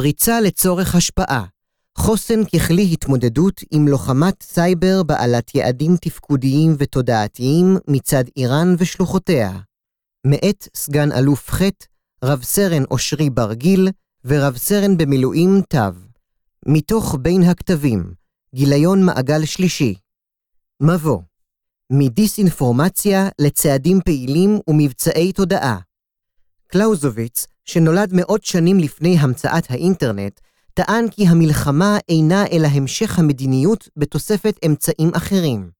פריצה לצורך השפעה, חוסן ככלי התמודדות עם לוחמת סייבר בעלת יעדים תפקודיים ותודעתיים מצד איראן ושלוחותיה. מאת סגן אלוף ח', רב סרן אושרי ברגיל ורב סרן במילואים ת'. מתוך בין הקטבים, גיליון מעגל שלישי. מבוא מדיסאינפורמציה לצעדים פעילים ומבצעי תודעה. קלאוזוביץ, שנולד מאות שנים לפני המצאת האינטרנט, טען כי המלחמה אינה אלא המשך המדיניות בתוספת אמצעים אחרים.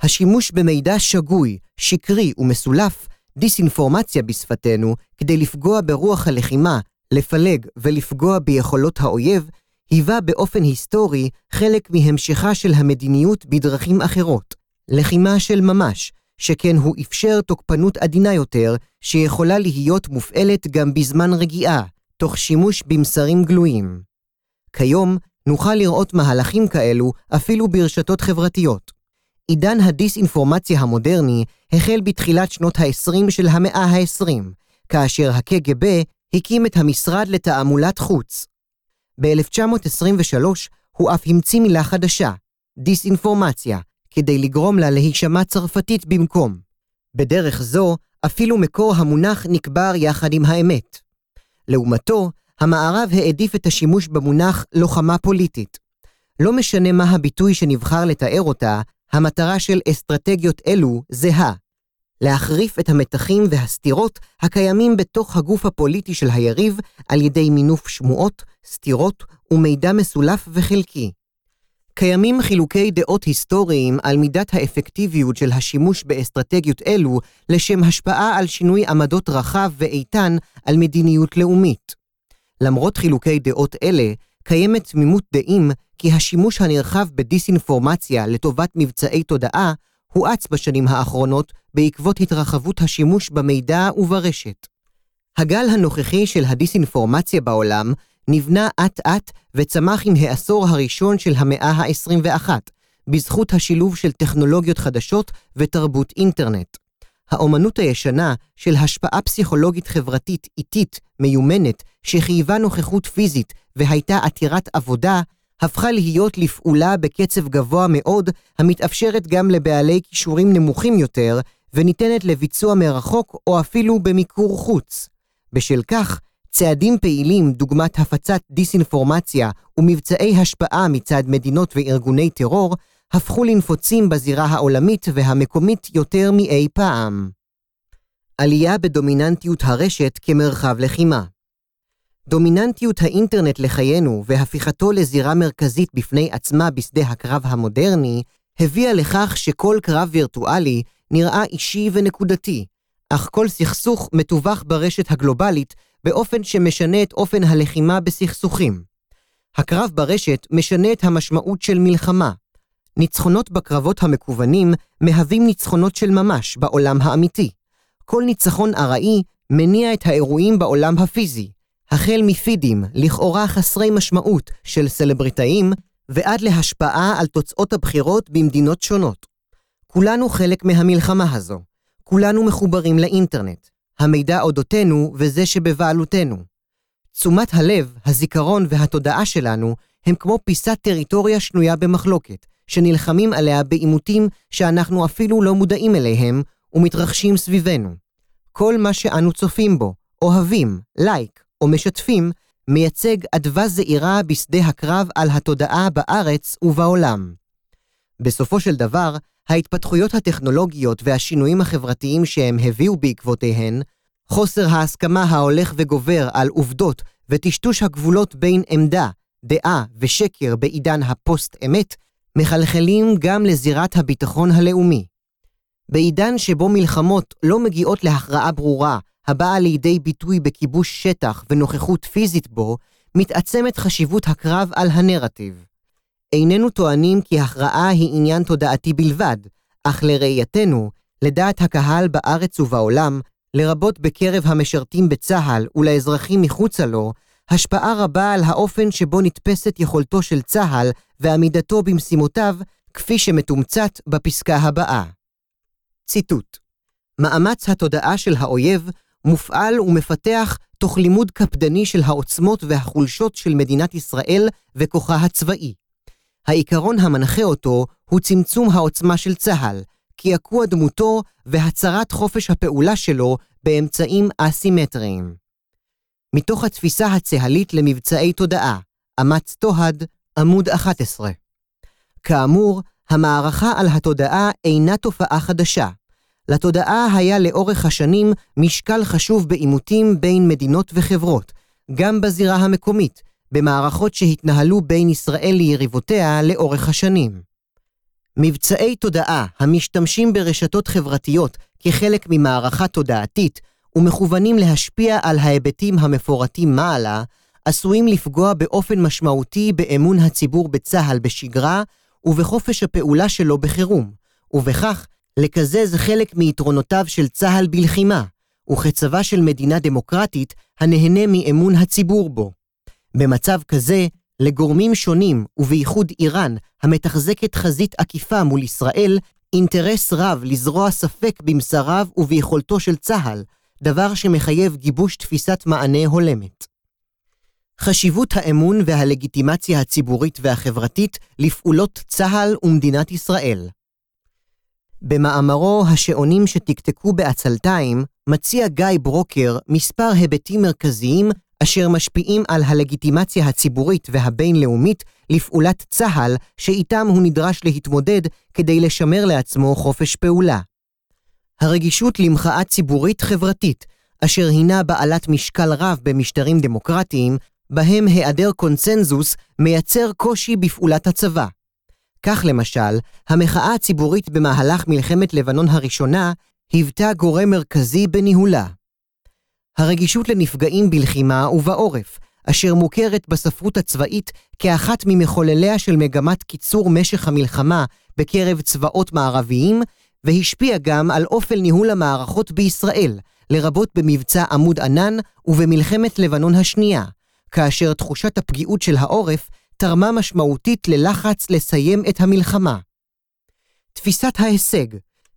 השימוש במידע שגוי, שקרי ומסולף, דיסאינפורמציה בשפתנו, כדי לפגוע ברוח הלחימה, לפלג ולפגוע ביכולות האויב, היווה באופן היסטורי חלק מהמשכה של המדיניות בדרכים אחרות, לחימה של ממש, שכן הוא אפשר תוקפנות עדינה יותר, שיכולה להיות מופעלת גם בזמן רגיעה, תוך שימוש במסרים גלויים. כיום נוכל לראות מהלכים כאלו אפילו ברשתות חברתיות. עידן הדיסאינפורמציה המודרני החל בתחילת שנות ה-20 של המאה ה-20, כאשר הקג"ב הקים את המשרד לתעמולת חוץ. ב-1923 הוא אף המציא מילה חדשה, דיסאינפורמציה, כדי לגרום לה להישמע צרפתית במקום. בדרך זו, אפילו מקור המונח נקבר יחד עם האמת. לעומתו, המערב העדיף את השימוש במונח לוחמה פוליטית. לא משנה מה הביטוי שנבחר לתאר אותה, המטרה של אסטרטגיות אלו זהה. להחריף את המתחים והסתירות הקיימים בתוך הגוף הפוליטי של היריב על ידי מינוף שמועות, סתירות ומידע מסולף וחלקי. קיימים חילוקי דעות היסטוריים על מידת האפקטיביות של השימוש באסטרטגיות אלו לשם השפעה על שינוי עמדות רחב ואיתן על מדיניות לאומית. למרות חילוקי דעות אלה, קיימת תמימות דעים כי השימוש הנרחב בדיסאינפורמציה לטובת מבצעי תודעה הואץ בשנים האחרונות בעקבות התרחבות השימוש במידע וברשת. הגל הנוכחי של הדיסאינפורמציה בעולם נבנה אט-אט וצמח עם העשור הראשון של המאה ה-21, בזכות השילוב של טכנולוגיות חדשות ותרבות אינטרנט. האומנות הישנה של השפעה פסיכולוגית חברתית איטית, מיומנת, שחייבה נוכחות פיזית והייתה עתירת עבודה, הפכה להיות לפעולה בקצב גבוה מאוד, המתאפשרת גם לבעלי כישורים נמוכים יותר, וניתנת לביצוע מרחוק או אפילו במיקור חוץ. בשל כך, צעדים פעילים דוגמת הפצת דיסאינפורמציה ומבצעי השפעה מצד מדינות וארגוני טרור, הפכו לנפוצים בזירה העולמית והמקומית יותר מאי פעם. עלייה בדומיננטיות הרשת כמרחב לחימה דומיננטיות האינטרנט לחיינו והפיכתו לזירה מרכזית בפני עצמה בשדה הקרב המודרני, הביאה לכך שכל קרב וירטואלי נראה אישי ונקודתי, אך כל סכסוך מתווך ברשת הגלובלית באופן שמשנה את אופן הלחימה בסכסוכים. הקרב ברשת משנה את המשמעות של מלחמה. ניצחונות בקרבות המקוונים מהווים ניצחונות של ממש בעולם האמיתי. כל ניצחון ארעי מניע את האירועים בעולם הפיזי, החל מפידים, לכאורה חסרי משמעות, של סלבריטאים, ועד להשפעה על תוצאות הבחירות במדינות שונות. כולנו חלק מהמלחמה הזו. כולנו מחוברים לאינטרנט. המידע אודותינו וזה שבבעלותנו. תשומת הלב, הזיכרון והתודעה שלנו הם כמו פיסת טריטוריה שנויה במחלוקת, שנלחמים עליה בעימותים שאנחנו אפילו לא מודעים אליהם ומתרחשים סביבנו. כל מה שאנו צופים בו, אוהבים, לייק או משתפים, מייצג אדווה זעירה בשדה הקרב על התודעה בארץ ובעולם. בסופו של דבר, ההתפתחויות הטכנולוגיות והשינויים החברתיים שהם הביאו בעקבותיהן, חוסר ההסכמה ההולך וגובר על עובדות וטשטוש הגבולות בין עמדה, דעה ושקר בעידן הפוסט-אמת, מחלחלים גם לזירת הביטחון הלאומי. בעידן שבו מלחמות לא מגיעות להכרעה ברורה, הבאה לידי ביטוי בכיבוש שטח ונוכחות פיזית בו, מתעצמת חשיבות הקרב על הנרטיב. איננו טוענים כי הכרעה היא עניין תודעתי בלבד, אך לראייתנו, לדעת הקהל בארץ ובעולם, לרבות בקרב המשרתים בצה"ל ולאזרחים מחוצה לו, השפעה רבה על האופן שבו נתפסת יכולתו של צה"ל ועמידתו במשימותיו, כפי שמתומצת בפסקה הבאה. ציטוט: מאמץ התודעה של האויב מופעל ומפתח תוך לימוד קפדני של העוצמות והחולשות של מדינת ישראל וכוחה הצבאי. העיקרון המנחה אותו הוא צמצום העוצמה של צה"ל, קעקוע דמותו והצרת חופש הפעולה שלו באמצעים אסימטריים. מתוך התפיסה הצה"לית למבצעי תודעה, אמץ תוהד, עמוד 11. כאמור, המערכה על התודעה אינה תופעה חדשה. לתודעה היה לאורך השנים משקל חשוב בעימותים בין מדינות וחברות, גם בזירה המקומית, במערכות שהתנהלו בין ישראל ליריבותיה לאורך השנים. מבצעי תודעה המשתמשים ברשתות חברתיות כחלק ממערכה תודעתית ומכוונים להשפיע על ההיבטים המפורטים מעלה, עשויים לפגוע באופן משמעותי באמון הציבור בצה"ל בשגרה ובחופש הפעולה שלו בחירום, ובכך לקזז חלק מיתרונותיו של צה"ל בלחימה, וכצבא של מדינה דמוקרטית הנהנה מאמון הציבור בו. במצב כזה, לגורמים שונים, ובייחוד איראן, המתחזקת חזית עקיפה מול ישראל, אינטרס רב לזרוע ספק במסריו וביכולתו של צה"ל, דבר שמחייב גיבוש תפיסת מענה הולמת. חשיבות האמון והלגיטימציה הציבורית והחברתית לפעולות צה"ל ומדינת ישראל. במאמרו "השעונים שתקתקו בעצלתיים", מציע גיא ברוקר מספר היבטים מרכזיים אשר משפיעים על הלגיטימציה הציבורית והבינלאומית לפעולת צה"ל, שאיתם הוא נדרש להתמודד כדי לשמר לעצמו חופש פעולה. הרגישות למחאה ציבורית חברתית, אשר הינה בעלת משקל רב במשטרים דמוקרטיים, בהם היעדר קונצנזוס מייצר קושי בפעולת הצבא. כך למשל, המחאה הציבורית במהלך מלחמת לבנון הראשונה היוותה גורם מרכזי בניהולה. הרגישות לנפגעים בלחימה ובעורף, אשר מוכרת בספרות הצבאית כאחת ממחולליה של מגמת קיצור משך המלחמה בקרב צבאות מערביים, והשפיע גם על אופן ניהול המערכות בישראל, לרבות במבצע עמוד ענן ובמלחמת לבנון השנייה, כאשר תחושת הפגיעות של העורף תרמה משמעותית ללחץ לסיים את המלחמה. תפיסת ההישג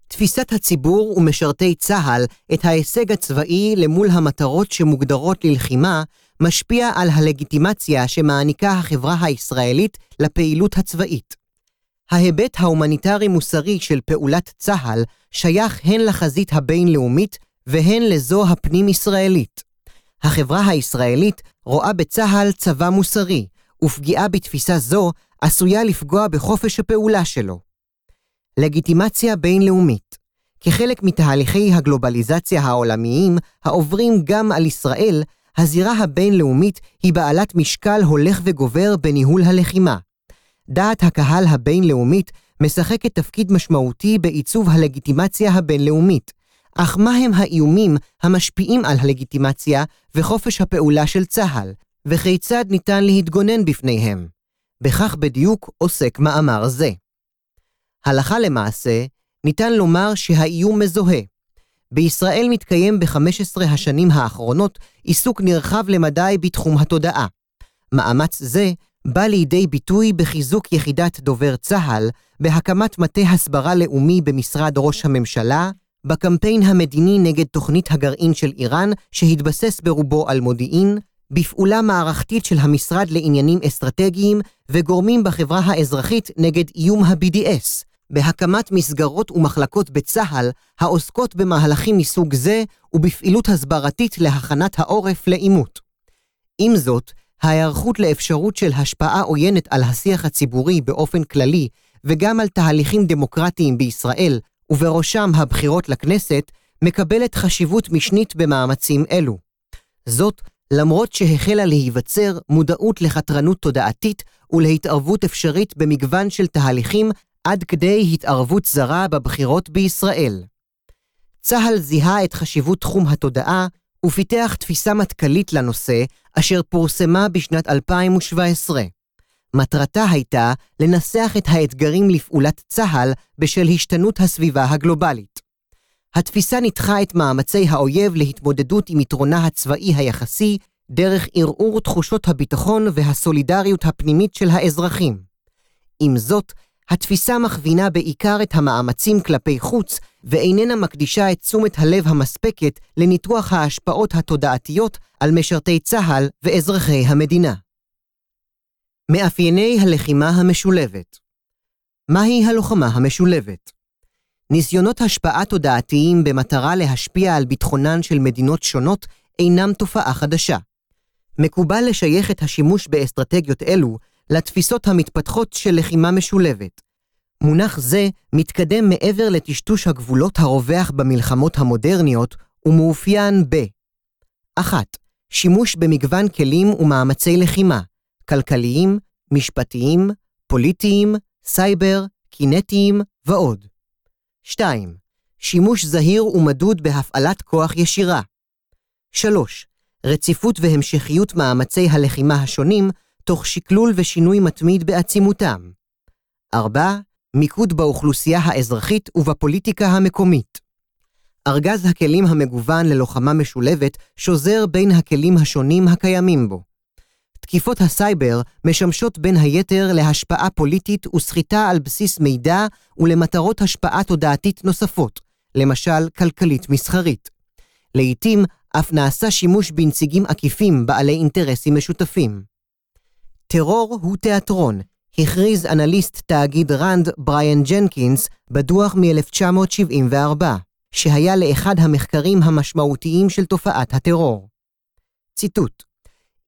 תפיסת הציבור ומשרתי צה"ל את ההישג הצבאי למול המטרות שמוגדרות ללחימה, משפיע על הלגיטימציה שמעניקה החברה הישראלית לפעילות הצבאית. ההיבט ההומניטרי-מוסרי של פעולת צה"ל שייך הן לחזית הבינלאומית והן לזו הפנים-ישראלית. החברה הישראלית רואה בצה"ל צבא מוסרי, ופגיעה בתפיסה זו עשויה לפגוע בחופש הפעולה שלו. לגיטימציה בינלאומית כחלק מתהליכי הגלובליזציה העולמיים העוברים גם על ישראל, הזירה הבינלאומית היא בעלת משקל הולך וגובר בניהול הלחימה. דעת הקהל הבינלאומית משחקת תפקיד משמעותי בעיצוב הלגיטימציה הבינלאומית, אך מהם האיומים המשפיעים על הלגיטימציה וחופש הפעולה של צה"ל, וכיצד ניתן להתגונן בפניהם? בכך בדיוק עוסק מאמר זה. הלכה למעשה, ניתן לומר שהאיום מזוהה. בישראל מתקיים ב-15 השנים האחרונות עיסוק נרחב למדי בתחום התודעה. מאמץ זה בא לידי ביטוי בחיזוק יחידת דובר צה"ל, בהקמת מטה הסברה לאומי במשרד ראש הממשלה, בקמפיין המדיני נגד תוכנית הגרעין של איראן, שהתבסס ברובו על מודיעין, בפעולה מערכתית של המשרד לעניינים אסטרטגיים וגורמים בחברה האזרחית נגד איום ה-BDS, בהקמת מסגרות ומחלקות בצה"ל העוסקות במהלכים מסוג זה ובפעילות הסברתית להכנת העורף לעימות. עם זאת, ההיערכות לאפשרות של השפעה עוינת על השיח הציבורי באופן כללי וגם על תהליכים דמוקרטיים בישראל, ובראשם הבחירות לכנסת, מקבלת חשיבות משנית במאמצים אלו. זאת, למרות שהחלה להיווצר מודעות לחתרנות תודעתית ולהתערבות אפשרית במגוון של תהליכים עד כדי התערבות זרה בבחירות בישראל. צה"ל זיהה את חשיבות תחום התודעה ופיתח תפיסה מטכ"לית לנושא, אשר פורסמה בשנת 2017. מטרתה הייתה לנסח את האתגרים לפעולת צה"ל בשל השתנות הסביבה הגלובלית. התפיסה ניתחה את מאמצי האויב להתמודדות עם יתרונה הצבאי היחסי דרך ערעור תחושות הביטחון והסולידריות הפנימית של האזרחים. עם זאת, התפיסה מכווינה בעיקר את המאמצים כלפי חוץ, ואיננה מקדישה את תשומת הלב המספקת לניתוח ההשפעות התודעתיות על משרתי צה"ל ואזרחי המדינה. מאפייני הלחימה המשולבת מהי הלוחמה המשולבת? ניסיונות השפעה תודעתיים במטרה להשפיע על ביטחונן של מדינות שונות אינם תופעה חדשה. מקובל לשייך את השימוש באסטרטגיות אלו לתפיסות המתפתחות של לחימה משולבת. מונח זה מתקדם מעבר לטשטוש הגבולות הרווח במלחמות המודרניות ומאופיין ב 1. שימוש במגוון כלים ומאמצי לחימה, כלכליים, משפטיים, פוליטיים, סייבר, קינטיים ועוד. 2. שימוש זהיר ומדוד בהפעלת כוח ישירה. 3. רציפות והמשכיות מאמצי הלחימה השונים, תוך שקלול ושינוי מתמיד בעצימותם. 4. מיקוד באוכלוסייה האזרחית ובפוליטיקה המקומית. ארגז הכלים המגוון ללוחמה משולבת שוזר בין הכלים השונים הקיימים בו. תקיפות הסייבר משמשות בין היתר להשפעה פוליטית וסחיטה על בסיס מידע ולמטרות השפעה תודעתית נוספות, למשל כלכלית-מסחרית. לעתים אף נעשה שימוש בנציגים עקיפים בעלי אינטרסים משותפים. טרור הוא תיאטרון, הכריז אנליסט תאגיד ראנד בריאן ג'נקינס בדוח מ-1974, שהיה לאחד המחקרים המשמעותיים של תופעת הטרור. ציטוט: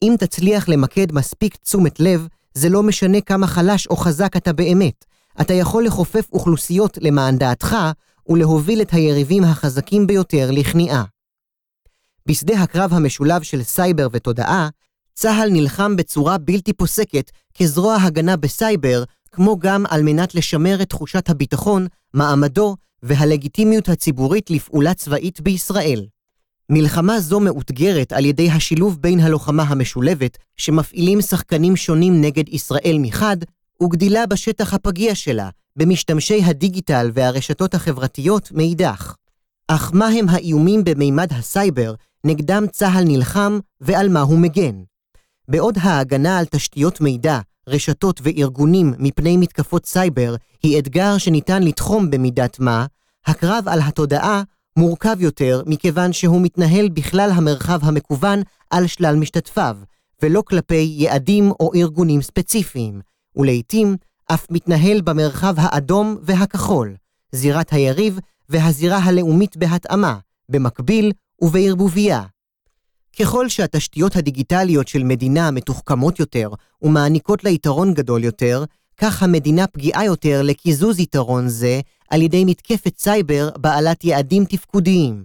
אם תצליח למקד מספיק תשומת לב, זה לא משנה כמה חלש או חזק אתה באמת. אתה יכול לכופף אוכלוסיות למען דעתך ולהוביל את היריבים החזקים ביותר לכניעה. בשדה הקרב המשולב של סייבר ותודעה, צה"ל נלחם בצורה בלתי פוסקת כזרוע הגנה בסייבר, כמו גם על מנת לשמר את תחושת הביטחון, מעמדו והלגיטימיות הציבורית לפעולה צבאית בישראל. מלחמה זו מאותגרת על ידי השילוב בין הלוחמה המשולבת, שמפעילים שחקנים שונים נגד ישראל מחד, וגדילה בשטח הפגיע שלה, במשתמשי הדיגיטל והרשתות החברתיות מאידך. אך מה הם האיומים במימד הסייבר, נגדם צה"ל נלחם ועל מה הוא מגן? בעוד ההגנה על תשתיות מידע, רשתות וארגונים מפני מתקפות סייבר היא אתגר שניתן לתחום במידת מה, הקרב על התודעה מורכב יותר מכיוון שהוא מתנהל בכלל המרחב המקוון על שלל משתתפיו, ולא כלפי יעדים או ארגונים ספציפיים, ולעיתים אף מתנהל במרחב האדום והכחול, זירת היריב והזירה הלאומית בהתאמה, במקביל ובערבוביה. ככל שהתשתיות הדיגיטליות של מדינה מתוחכמות יותר ומעניקות לה יתרון גדול יותר, כך המדינה פגיעה יותר לקיזוז יתרון זה על ידי מתקפת סייבר בעלת יעדים תפקודיים.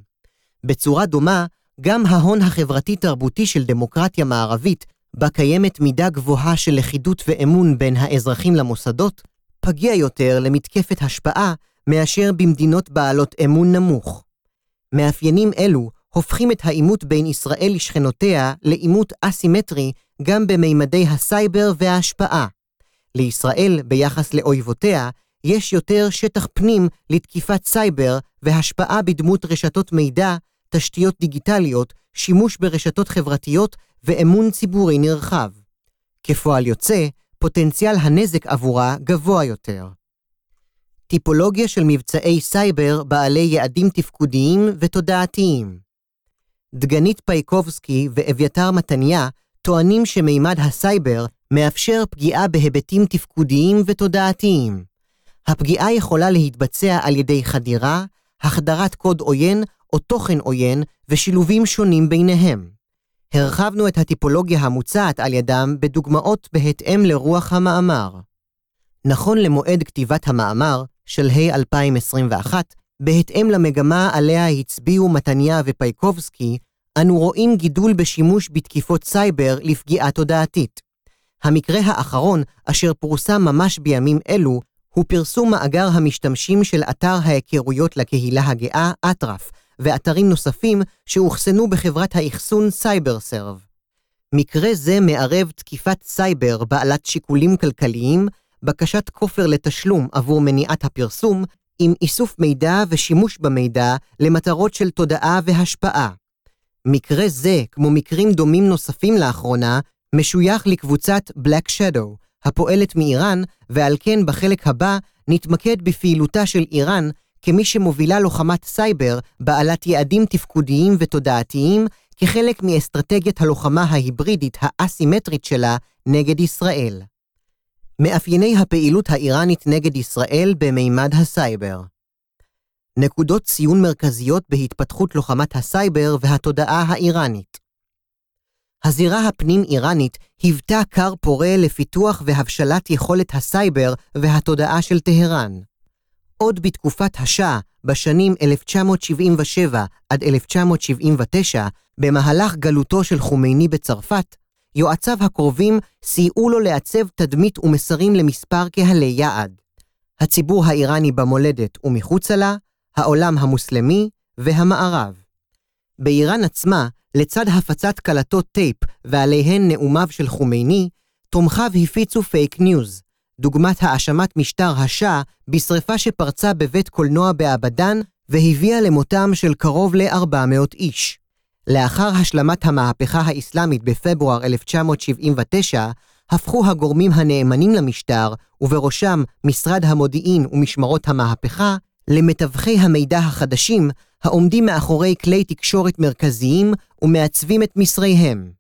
בצורה דומה, גם ההון החברתי-תרבותי של דמוקרטיה מערבית, בה קיימת מידה גבוהה של לכידות ואמון בין האזרחים למוסדות, פגיע יותר למתקפת השפעה מאשר במדינות בעלות אמון נמוך. מאפיינים אלו הופכים את העימות בין ישראל לשכנותיה לעימות אסימטרי גם במימדי הסייבר וההשפעה. לישראל, ביחס לאויבותיה, יש יותר שטח פנים לתקיפת סייבר והשפעה בדמות רשתות מידע, תשתיות דיגיטליות, שימוש ברשתות חברתיות ואמון ציבורי נרחב. כפועל יוצא, פוטנציאל הנזק עבורה גבוה יותר. טיפולוגיה של מבצעי סייבר בעלי יעדים תפקודיים ותודעתיים. דגנית פייקובסקי ואביתר מתניה טוענים שמימד הסייבר מאפשר פגיעה בהיבטים תפקודיים ותודעתיים. הפגיעה יכולה להתבצע על ידי חדירה, החדרת קוד עוין או תוכן עוין ושילובים שונים ביניהם. הרחבנו את הטיפולוגיה המוצעת על ידם בדוגמאות בהתאם לרוח המאמר. נכון למועד כתיבת המאמר, שלהי 2021, בהתאם למגמה עליה הצביעו מתניה ופייקובסקי, אנו רואים גידול בשימוש בתקיפות סייבר לפגיעה תודעתית. המקרה האחרון, אשר פורסם ממש בימים אלו, הוא פרסום מאגר המשתמשים של אתר ההיכרויות לקהילה הגאה, אטרף, ואתרים נוספים שאוחסנו בחברת האחסון סייברסרב. מקרה זה מערב תקיפת סייבר בעלת שיקולים כלכליים, בקשת כופר לתשלום עבור מניעת הפרסום, עם איסוף מידע ושימוש במידע למטרות של תודעה והשפעה. מקרה זה, כמו מקרים דומים נוספים לאחרונה, משוייך לקבוצת Black Shadow, הפועלת מאיראן, ועל כן בחלק הבא נתמקד בפעילותה של איראן כמי שמובילה לוחמת סייבר בעלת יעדים תפקודיים ותודעתיים כחלק מאסטרטגיית הלוחמה ההיברידית האסימטרית שלה נגד ישראל. מאפייני הפעילות האיראנית נגד ישראל במימד הסייבר נקודות ציון מרכזיות בהתפתחות לוחמת הסייבר והתודעה האיראנית. הזירה הפנים-איראנית היוותה כר פורה לפיתוח והבשלת יכולת הסייבר והתודעה של טהרן. עוד בתקופת השאה, בשנים 1977 עד 1979, במהלך גלותו של חומייני בצרפת, יועציו הקרובים סייעו לו לעצב תדמית ומסרים למספר קהלי יעד. הציבור האיראני במולדת ומחוצה לה, העולם המוסלמי והמערב. באיראן עצמה, לצד הפצת קלטות טייפ ועליהן נאומיו של חומייני, תומכיו הפיצו fake news, דוגמת האשמת משטר השאה בשרפה שפרצה בבית קולנוע באבדאן והביאה למותם של קרוב ל-400 איש. לאחר השלמת המהפכה האסלאמית בפברואר 1979, הפכו הגורמים הנאמנים למשטר, ובראשם משרד המודיעין ומשמרות המהפכה, למתווכי המידע החדשים העומדים מאחורי כלי תקשורת מרכזיים ומעצבים את מסריהם.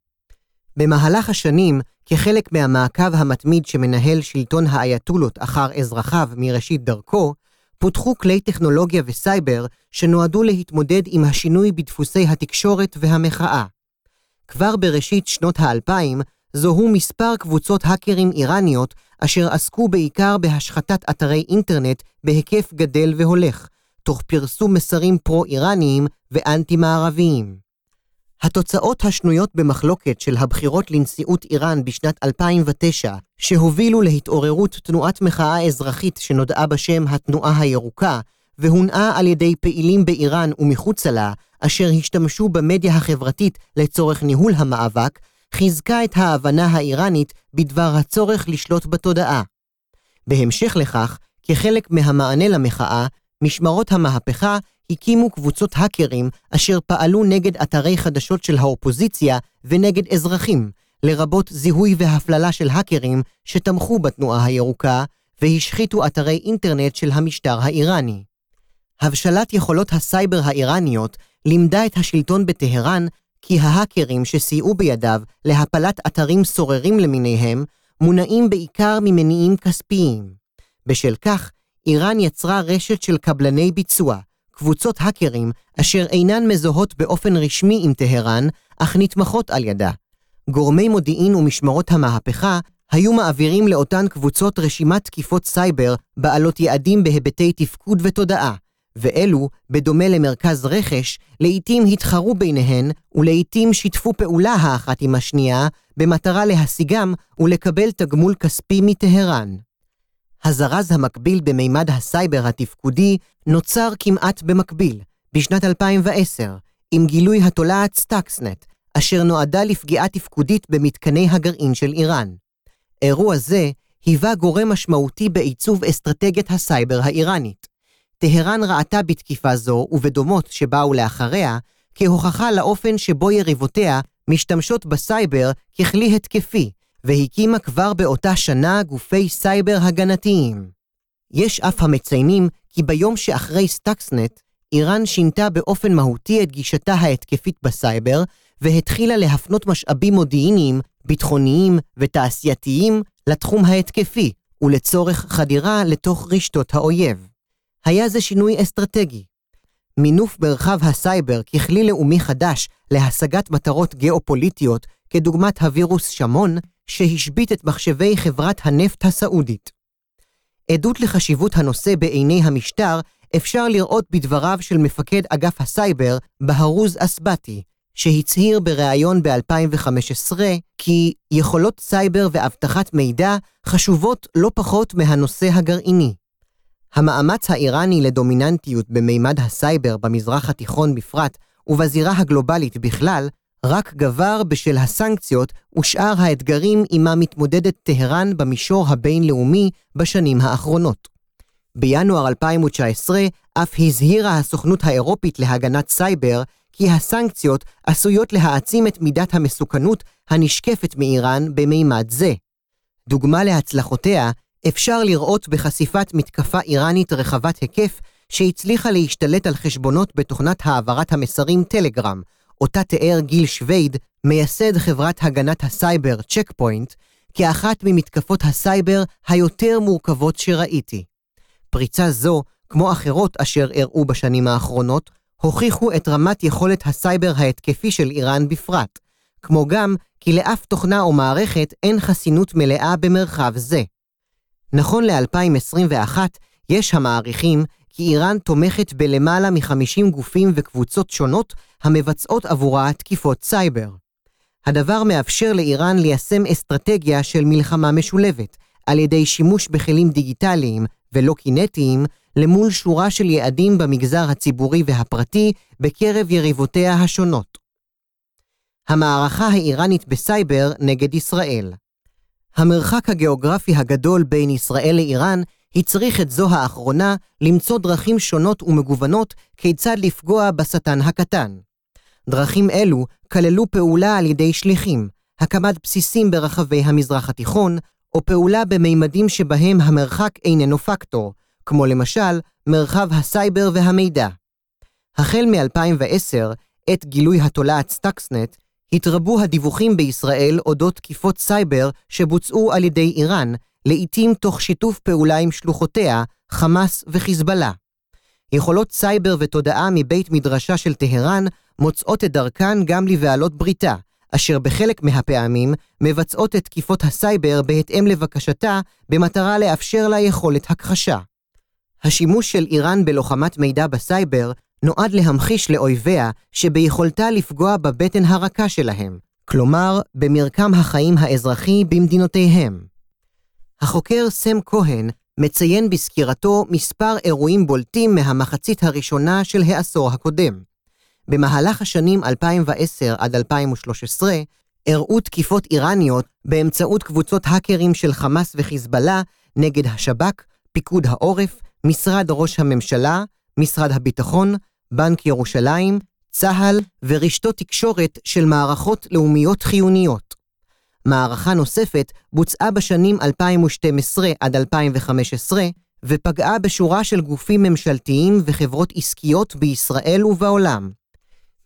במהלך השנים, כחלק מהמעקב המתמיד שמנהל שלטון האייתולות אחר אזרחיו מראשית דרכו, פותחו כלי טכנולוגיה וסייבר שנועדו להתמודד עם השינוי בדפוסי התקשורת והמחאה. כבר בראשית שנות האלפיים זוהו מספר קבוצות האקרים איראניות אשר עסקו בעיקר בהשחתת אתרי אינטרנט בהיקף גדל והולך, תוך פרסום מסרים פרו-איראניים ואנטי-מערביים. התוצאות השנויות במחלוקת של הבחירות לנשיאות איראן בשנת 2009, שהובילו להתעוררות תנועת מחאה אזרחית שנודעה בשם התנועה הירוקה, והונעה על ידי פעילים באיראן ומחוצה לה, אשר השתמשו במדיה החברתית לצורך ניהול המאבק, חיזקה את ההבנה האיראנית בדבר הצורך לשלוט בתודעה. בהמשך לכך, כחלק מהמענה למחאה, משמרות המהפכה הקימו קבוצות האקרים אשר פעלו נגד אתרי חדשות של האופוזיציה ונגד אזרחים, לרבות זיהוי והפללה של האקרים שתמכו בתנועה הירוקה והשחיתו אתרי אינטרנט של המשטר האיראני. הבשלת יכולות הסייבר האיראניות לימדה את השלטון בטהרן כי ההאקרים שסייעו בידיו להפלת אתרים סוררים למיניהם מונעים בעיקר ממניעים כספיים. בשל כך, איראן יצרה רשת של קבלני ביצוע, קבוצות האקרים אשר אינן מזוהות באופן רשמי עם טהרן, אך נתמכות על ידה. גורמי מודיעין ומשמרות המהפכה היו מעבירים לאותן קבוצות רשימת תקיפות סייבר בעלות יעדים בהיבטי תפקוד ותודעה, ואלו, בדומה למרכז רכש, לעתים התחרו ביניהן ולעתים שיתפו פעולה האחת עם השנייה במטרה להשיגם ולקבל תגמול כספי מטהרן. הזרז המקביל במימד הסייבר התפקודי נוצר כמעט במקביל, בשנת 2010, עם גילוי התולעת Stuxnet, אשר נועדה לפגיעה תפקודית במתקני הגרעין של איראן. אירוע זה היווה גורם משמעותי בעיצוב אסטרטגיית הסייבר האיראנית. טהרן ראתה בתקיפה זו ובדומות שבאו לאחריה, כהוכחה לאופן שבו יריבותיה משתמשות בסייבר ככלי התקפי, והקימה כבר באותה שנה גופי סייבר הגנתיים. יש אף המציינים כי ביום שאחרי Stuxnet, איראן שינתה באופן מהותי את גישתה ההתקפית בסייבר, והתחילה להפנות משאבים מודיעיניים, ביטחוניים ותעשייתיים לתחום ההתקפי, ולצורך חדירה לתוך רשתות האויב. היה זה שינוי אסטרטגי. מינוף מרחב הסייבר ככלי לאומי חדש להשגת מטרות גיאופוליטיות, כדוגמת הווירוס Shamoon, שהשבית את מחשבי חברת הנפט הסעודית. עדות לחשיבות הנושא בעיני המשטר אפשר לראות בדבריו של מפקד אגף הסייבר, בהרוז אסבתי, שהצהיר בריאיון ב-2015 כי יכולות סייבר ואבטחת מידע חשובות לא פחות מהנושא הגרעיני. המאמץ האיראני לדומיננטיות במימד הסייבר במזרח התיכון בפרט ובזירה הגלובלית בכלל, רק גבר בשל הסנקציות ושאר האתגרים עימם מתמודדת טהרן במישור הבינלאומי בשנים האחרונות. בינואר 2019 אף הזהירה הסוכנות האירופית להגנת סייבר כי הסנקציות עשויות להעצים את מידת המסוכנות הנשקפת מאיראן במימד זה. דוגמה להצלחותיה אפשר לראות בחשיפת מתקפה איראנית רחבת היקף שהצליחה להשתלט על חשבונות בתוכנת העברת המסרים טלגרם, אותה תיאר גיל שווייד, מייסד חברת הגנת הסייבר Check Point, כאחת ממתקפות הסייבר היותר מורכבות שראיתי. פריצה זו, כמו אחרות אשר אירעו בשנים האחרונות, הוכיחו את רמת יכולת הסייבר ההתקפי של איראן בפרט, כמו גם כי לאף תוכנה או מערכת אין חסינות מלאה במרחב זה. נכון ל-2021, יש המעריכים כי איראן תומכת בלמעלה מ-50 גופים וקבוצות שונות המבצעות עבורה תקיפות סייבר. הדבר מאפשר לאיראן ליישם אסטרטגיה של מלחמה משולבת, על ידי שימוש בכלים דיגיטליים ולא קינטיים, למול שורה של יעדים במגזר הציבורי והפרטי בקרב יריבותיה השונות. המערכה האיראנית בסייבר נגד ישראל המרחק הגיאוגרפי הגדול בין ישראל לאיראן הצריך את זו האחרונה למצוא דרכים שונות ומגוונות כיצד לפגוע בשטן הקטן. דרכים אלו כללו פעולה על ידי שליחים, הקמת בסיסים ברחבי המזרח התיכון, או פעולה במימדים שבהם המרחק איננו פקטור, כמו למשל מרחב הסייבר והמידע. החל מ-2010, עת גילוי התולעת Stuxnet, התרבו הדיווחים בישראל אודות תקיפות סייבר שבוצעו על ידי איראן, לעתים תוך שיתוף פעולה עם שלוחותיה, חמאס וחיזבאללה. יכולות סייבר ותודעה מבית מדרשה של טהרן מוצאות את דרכן גם לבעלות בריתה, אשר בחלק מהפעמים מבצעות את תקיפות הסייבר בהתאם לבקשתה, במטרה לאפשר לה יכולת הכחשה. השימוש של איראן בלוחמת מידע בסייבר נועד להמחיש לאויביה שביכולתה לפגוע בבטן הרכה שלהם, כלומר, במרקם החיים האזרחי במדינותיהם. החוקר סם כהן מציין בסקירתו מספר אירועים בולטים מהמחצית הראשונה של העשור הקודם. במהלך השנים 2010 עד 2013 אירעו תקיפות איראניות באמצעות קבוצות האקרים של חמאס וחיזבאללה נגד השב"כ, פיקוד העורף, משרד ראש הממשלה, משרד הביטחון, בנק ירושלים, צה"ל ורשתות תקשורת של מערכות לאומיות חיוניות. מערכה נוספת בוצעה בשנים 2012 עד 2015 ופגעה בשורה של גופים ממשלתיים וחברות עסקיות בישראל ובעולם.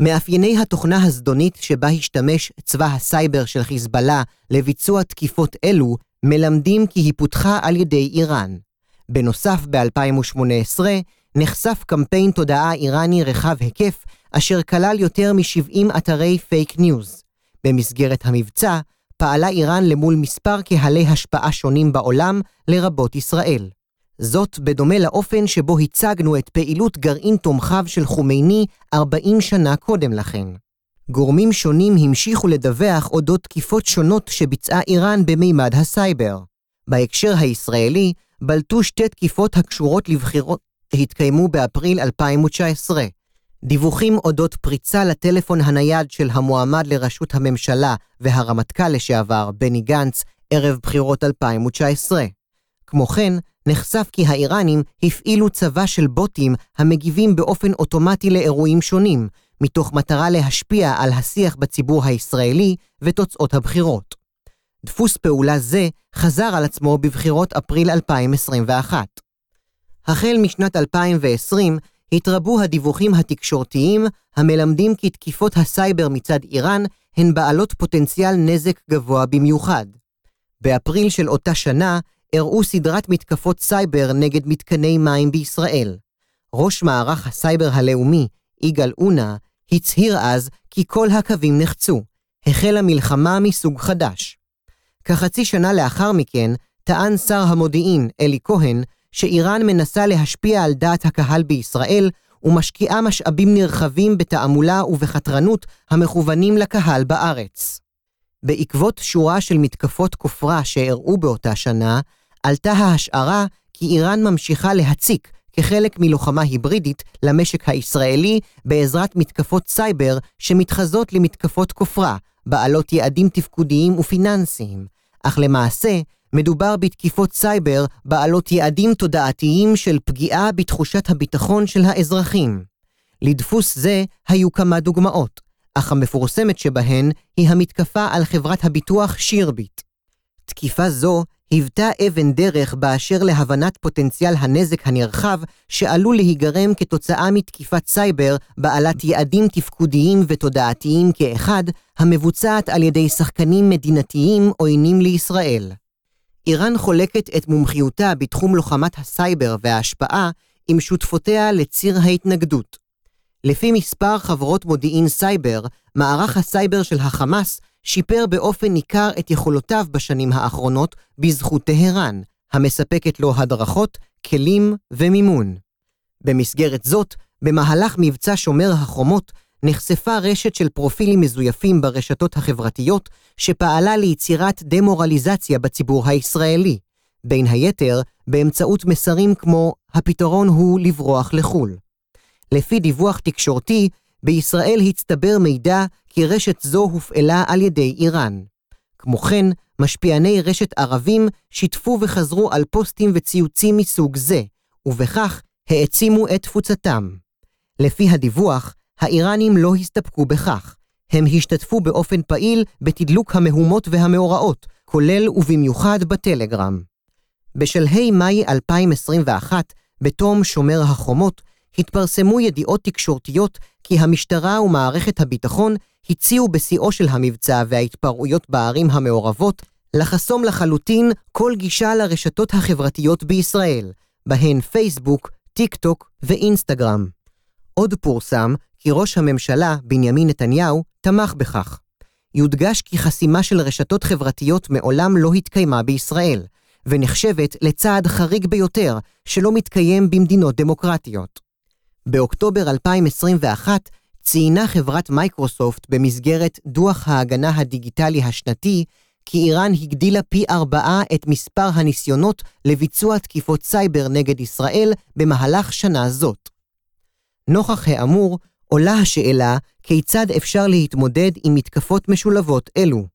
מאפייני התוכנה הזדונית שבה השתמש צבא הסייבר של חיזבאללה לביצוע תקיפות אלו מלמדים כי היא פותחה על ידי איראן. בנוסף, ב-2018 נחשף קמפיין תודעה איראני רחב היקף, אשר כלל יותר מ-70 אתרי fake news. במסגרת המבצע, פעלה איראן למול מספר קהלי השפעה שונים בעולם, לרבות ישראל. זאת בדומה לאופן שבו הצגנו את פעילות גרעין תומכיו של חומייני 40 שנה קודם לכן. גורמים שונים המשיכו לדווח אודות תקיפות שונות שביצעה איראן במימד הסייבר. בהקשר הישראלי, בלטו שתי תקיפות הקשורות לבחירות שהתקיימו באפריל 2019. דיווחים אודות פריצה לטלפון הנייד של המועמד לראשות הממשלה והרמטכ"ל לשעבר, בני גנץ, ערב בחירות 2019. כמו כן, נחשף כי האיראנים הפעילו צבא של בוטים המגיבים באופן אוטומטי לאירועים שונים, מתוך מטרה להשפיע על השיח בציבור הישראלי ותוצאות הבחירות. דפוס פעולה זה חזר על עצמו בבחירות אפריל 2021. החל משנת 2020 התרבו הדיווחים התקשורתיים המלמדים כי תקיפות הסייבר מצד איראן הן בעלות פוטנציאל נזק גבוה במיוחד. באפריל של אותה שנה אירעו סדרת מתקפות סייבר נגד מתקני מים בישראל. ראש מערך הסייבר הלאומי, יגאל אונה, הצהיר אז כי כל הקווים נחצו. החלה מלחמה מסוג חדש. כחצי שנה לאחר מכן, טען שר המודיעין, אלי כהן, שאיראן מנסה להשפיע על דעת הקהל בישראל ומשקיעה משאבים נרחבים בתעמולה ובחתרנות המכוונים לקהל בארץ. בעקבות שורה של מתקפות כופרה שאירעו באותה שנה, עלתה ההשערה כי איראן ממשיכה להציק כחלק מלוחמה היברידית למשק הישראלי בעזרת מתקפות סייבר שמתחזות למתקפות כופרה, בעלות יעדים תפקודיים ופיננסיים, אך למעשה מדובר בתקיפות סייבר בעלות יעדים תודעתיים של פגיעה בתחושת הביטחון של האזרחים. לדפוס זה היו כמה דוגמאות, אך המפורסמת שבהן היא המתקפה על חברת הביטוח שירביט. תקיפה זו היוותה אבן דרך באשר להבנת פוטנציאל הנזק הנרחב שעלול להיגרם כתוצאה מתקיפת סייבר בעלת יעדים תפקודיים ותודעתיים כאחד, המבוצעת על ידי שחקנים מדינתיים עוינים לישראל. איראן חולקת את מומחיותה בתחום לוחמת הסייבר וההשפעה עם שותפותיה לציר ההתנגדות. לפי מספר חברות מודיעין סייבר, מערך הסייבר של החמאס שיפר באופן ניכר את יכולותיו בשנים האחרונות בזכות טהרן, המספקת לו הדרכות, כלים ומימון. במסגרת זאת, במהלך מבצע שומר החומות, נחשפה רשת של פרופילים מזויפים ברשתות החברתיות, שפעלה ליצירת דמורליזציה בציבור הישראלי, בין היתר באמצעות מסרים כמו "הפתרון הוא לברוח לחו"ל". לפי דיווח תקשורתי, בישראל הצטבר מידע כי רשת זו הופעלה על ידי איראן. כמו כן, משפיעני רשת ערבים שיתפו וחזרו על פוסטים וציוצים מסוג זה, ובכך העצימו את תפוצתם. לפי הדיווח, האיראנים לא הסתפקו בכך. הם השתתפו באופן פעיל בתדלוק המהומות והמאורעות, כולל ובמיוחד בטלגרם. בשלהי מאי 2021, בתום שומר החומות, התפרסמו ידיעות תקשורתיות כי המשטרה ומערכת הביטחון הציעו בשיאו של המבצע וההתפרעויות בערים המעורבות לחסום לחלוטין כל גישה לרשתות החברתיות בישראל, בהן פייסבוק, טיק טוק ואינסטגרם. עוד פורסם כי ראש הממשלה, בנימין נתניהו, תמך בכך. יודגש כי חסימה של רשתות חברתיות מעולם לא התקיימה בישראל, ונחשבת לצעד חריג ביותר שלא מתקיים במדינות דמוקרטיות. באוקטובר 2021 ציינה חברת מייקרוסופט במסגרת דוח ההגנה הדיגיטלי השנתי, כי איראן הגדילה פי ארבעה את מספר הניסיונות לביצוע תקיפות סייבר נגד ישראל במהלך שנה זאת. נוכח האמור, עולה השאלה כיצד אפשר להתמודד עם מתקפות משולבות אלו.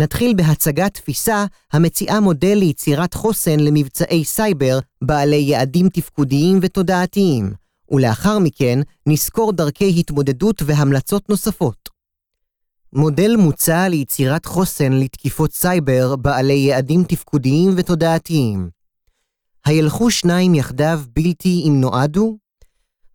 נתחיל בהצגת תפיסה המציעה מודל ליצירת חוסן למבצעי סייבר בעלי יעדים תפקודיים ותודעתיים, ולאחר מכן נסקור דרכי התמודדות והמלצות נוספות. מודל מוצע ליצירת חוסן לתקיפות סייבר בעלי יעדים תפקודיים ותודעתיים. הילכו שניים יחדיו בלתי אם נועדו?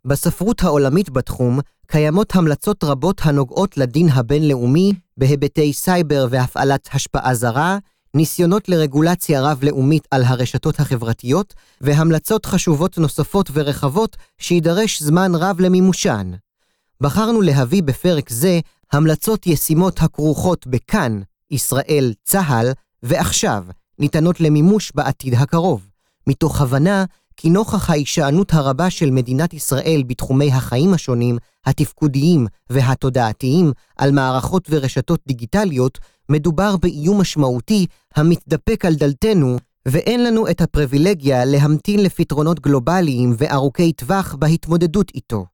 בספרות העולמית בתחום קיימות המלצות רבות הנוגעות לדין הבינלאומי בהיבטי סייבר והפעלת השפעה זרה, ניסיונות לרגולציה רב-לאומית על הרשתות החברתיות, והמלצות חשובות נוספות ורחבות שידרש זמן רב למימושן. בחרנו להביא בפרק זה המלצות ישימות הכרוכות בכאן, ישראל, צה"ל, ועכשיו, ניתנות למימוש בעתיד הקרוב, מתוך הבנה כי נוכח ההישענות הרבה של מדינת ישראל בתחומי החיים השונים, התפקודיים והתודעתיים, על מערכות ורשתות דיגיטליות, מדובר באיום משמעותי המתדפק על דלתנו, ואין לנו את הפריבילגיה להמתין לפתרונות גלובליים וארוכי טווח בהתמודדות איתו.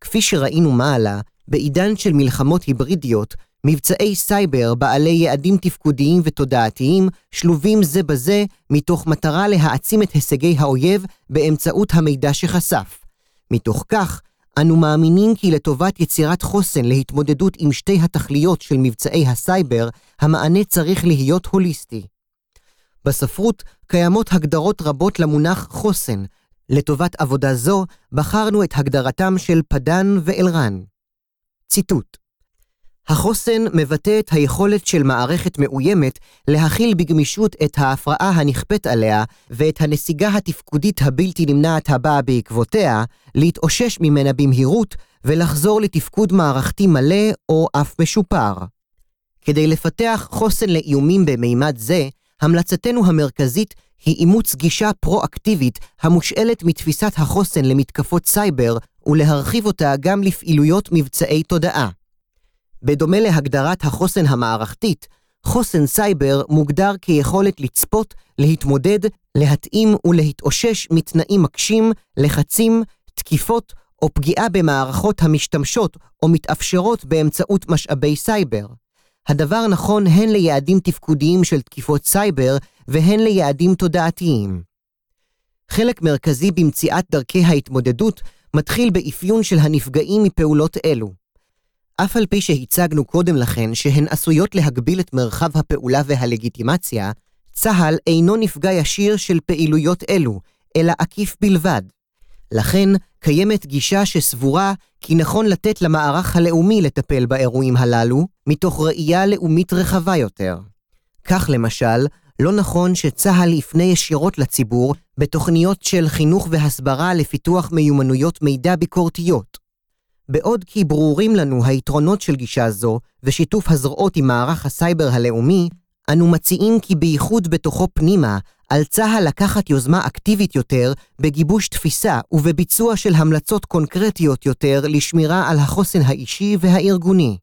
כפי שראינו מעלה, בעידן של מלחמות היברידיות, מבצעי סייבר בעלי יעדים תפקודיים ותודעתיים שלובים זה בזה מתוך מטרה להעצים את הישגי האויב באמצעות המידע שחשף. מתוך כך, אנו מאמינים כי לטובת יצירת חוסן להתמודדות עם שתי התכליות של מבצעי הסייבר, המענה צריך להיות הוליסטי. בספרות קיימות הגדרות רבות למונח חוסן. לטובת עבודה זו בחרנו את הגדרתם של פדן ואלרן. ציטוט החוסן מבטא את היכולת של מערכת מאוימת להכיל בגמישות את ההפרעה הנכפית עליה ואת הנסיגה התפקודית הבלתי נמנעת הבאה בעקבותיה, להתאושש ממנה במהירות ולחזור לתפקוד מערכתי מלא או אף משופר. כדי לפתח חוסן לאיומים במימד זה, המלצתנו המרכזית היא אימוץ גישה פרו-אקטיבית המושאלת מתפיסת החוסן למתקפות סייבר ולהרחיב אותה גם לפעילויות מבצעי תודעה. בדומה להגדרת החוסן המערכתית, חוסן סייבר מוגדר כיכולת לצפות, להתמודד, להתאים ולהתאושש מתנאים מקשים, לחצים, תקיפות או פגיעה במערכות המשתמשות או מתאפשרות באמצעות משאבי סייבר. הדבר נכון הן ליעדים תפקודיים של תקיפות סייבר והן ליעדים תודעתיים. חלק מרכזי במציאת דרכי ההתמודדות מתחיל באפיון של הנפגעים מפעולות אלו. אף על פי שהצגנו קודם לכן שהן עשויות להגביל את מרחב הפעולה והלגיטימציה, צה"ל אינו נפגע ישיר של פעילויות אלו, אלא עקיף בלבד. לכן, קיימת גישה שסבורה כי נכון לתת למערך הלאומי לטפל באירועים הללו, מתוך ראייה לאומית רחבה יותר. כך למשל, לא נכון שצה"ל יפנה ישירות לציבור בתוכניות של חינוך והסברה לפיתוח מיומנויות מידע ביקורתיות. בעוד כי ברורים לנו היתרונות של גישה זו ושיתוף הזרועות עם מערך הסייבר הלאומי, אנו מציעים כי בייחוד בתוכו פנימה, על צה"ל לקחת יוזמה אקטיבית יותר בגיבוש תפיסה ובביצוע של המלצות קונקרטיות יותר לשמירה על החוסן האישי והארגוני.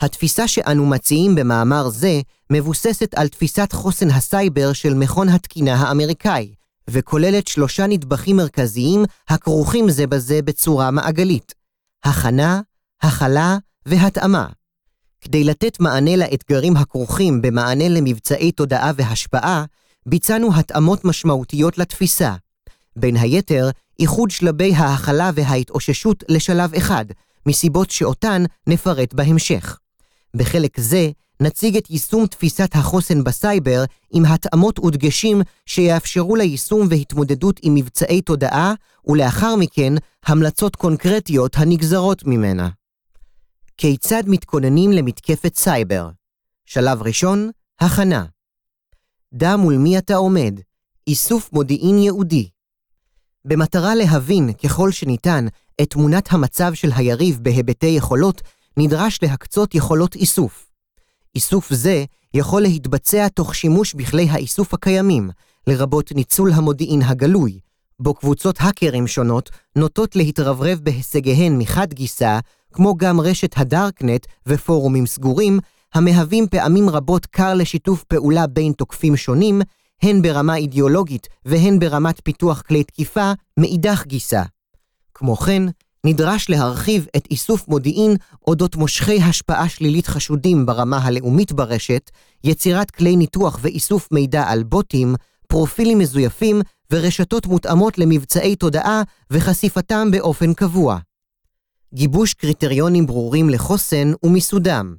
התפיסה שאנו מציעים במאמר זה מבוססת על תפיסת חוסן הסייבר של מכון התקינה האמריקאי, וכוללת שלושה נדבכים מרכזיים הכרוכים זה בזה בצורה מעגלית. הכנה, הכלה והתאמה. כדי לתת מענה לאתגרים הכרוכים במענה למבצעי תודעה והשפעה, ביצענו התאמות משמעותיות לתפיסה. בין היתר, איחוד שלבי ההכלה וההתאוששות לשלב אחד, מסיבות שאותן נפרט בהמשך. בחלק זה נציג את יישום תפיסת החוסן בסייבר עם התאמות ודגשים שיאפשרו ליישום והתמודדות עם מבצעי תודעה, ולאחר מכן המלצות קונקרטיות הנגזרות ממנה. כיצד מתכוננים למתקפת סייבר? שלב ראשון, הכנה. דע מול מי אתה עומד, איסוף מודיעין ייעודי. במטרה להבין ככל שניתן את תמונת המצב של היריב בהיבטי יכולות, נדרש להקצות יכולות איסוף. איסוף זה יכול להתבצע תוך שימוש בכלי האיסוף הקיימים, לרבות ניצול המודיעין הגלוי, בו קבוצות האקרים שונות נוטות להתרברב בהישגיהן מחד גיסא, כמו גם רשת הדארקנט ופורומים סגורים, המהווים פעמים רבות כר לשיתוף פעולה בין תוקפים שונים, הן ברמה אידיאולוגית והן ברמת פיתוח כלי תקיפה, מאידך גיסא. כמו כן, נדרש להרחיב את איסוף מודיעין אודות מושכי השפעה שלילית חשודים ברמה הלאומית ברשת, יצירת כלי ניתוח ואיסוף מידע על בוטים, פרופילים מזויפים ורשתות מותאמות למבצעי תודעה וחשיפתם באופן קבוע. גיבוש קריטריונים ברורים לחוסן ומיסודם.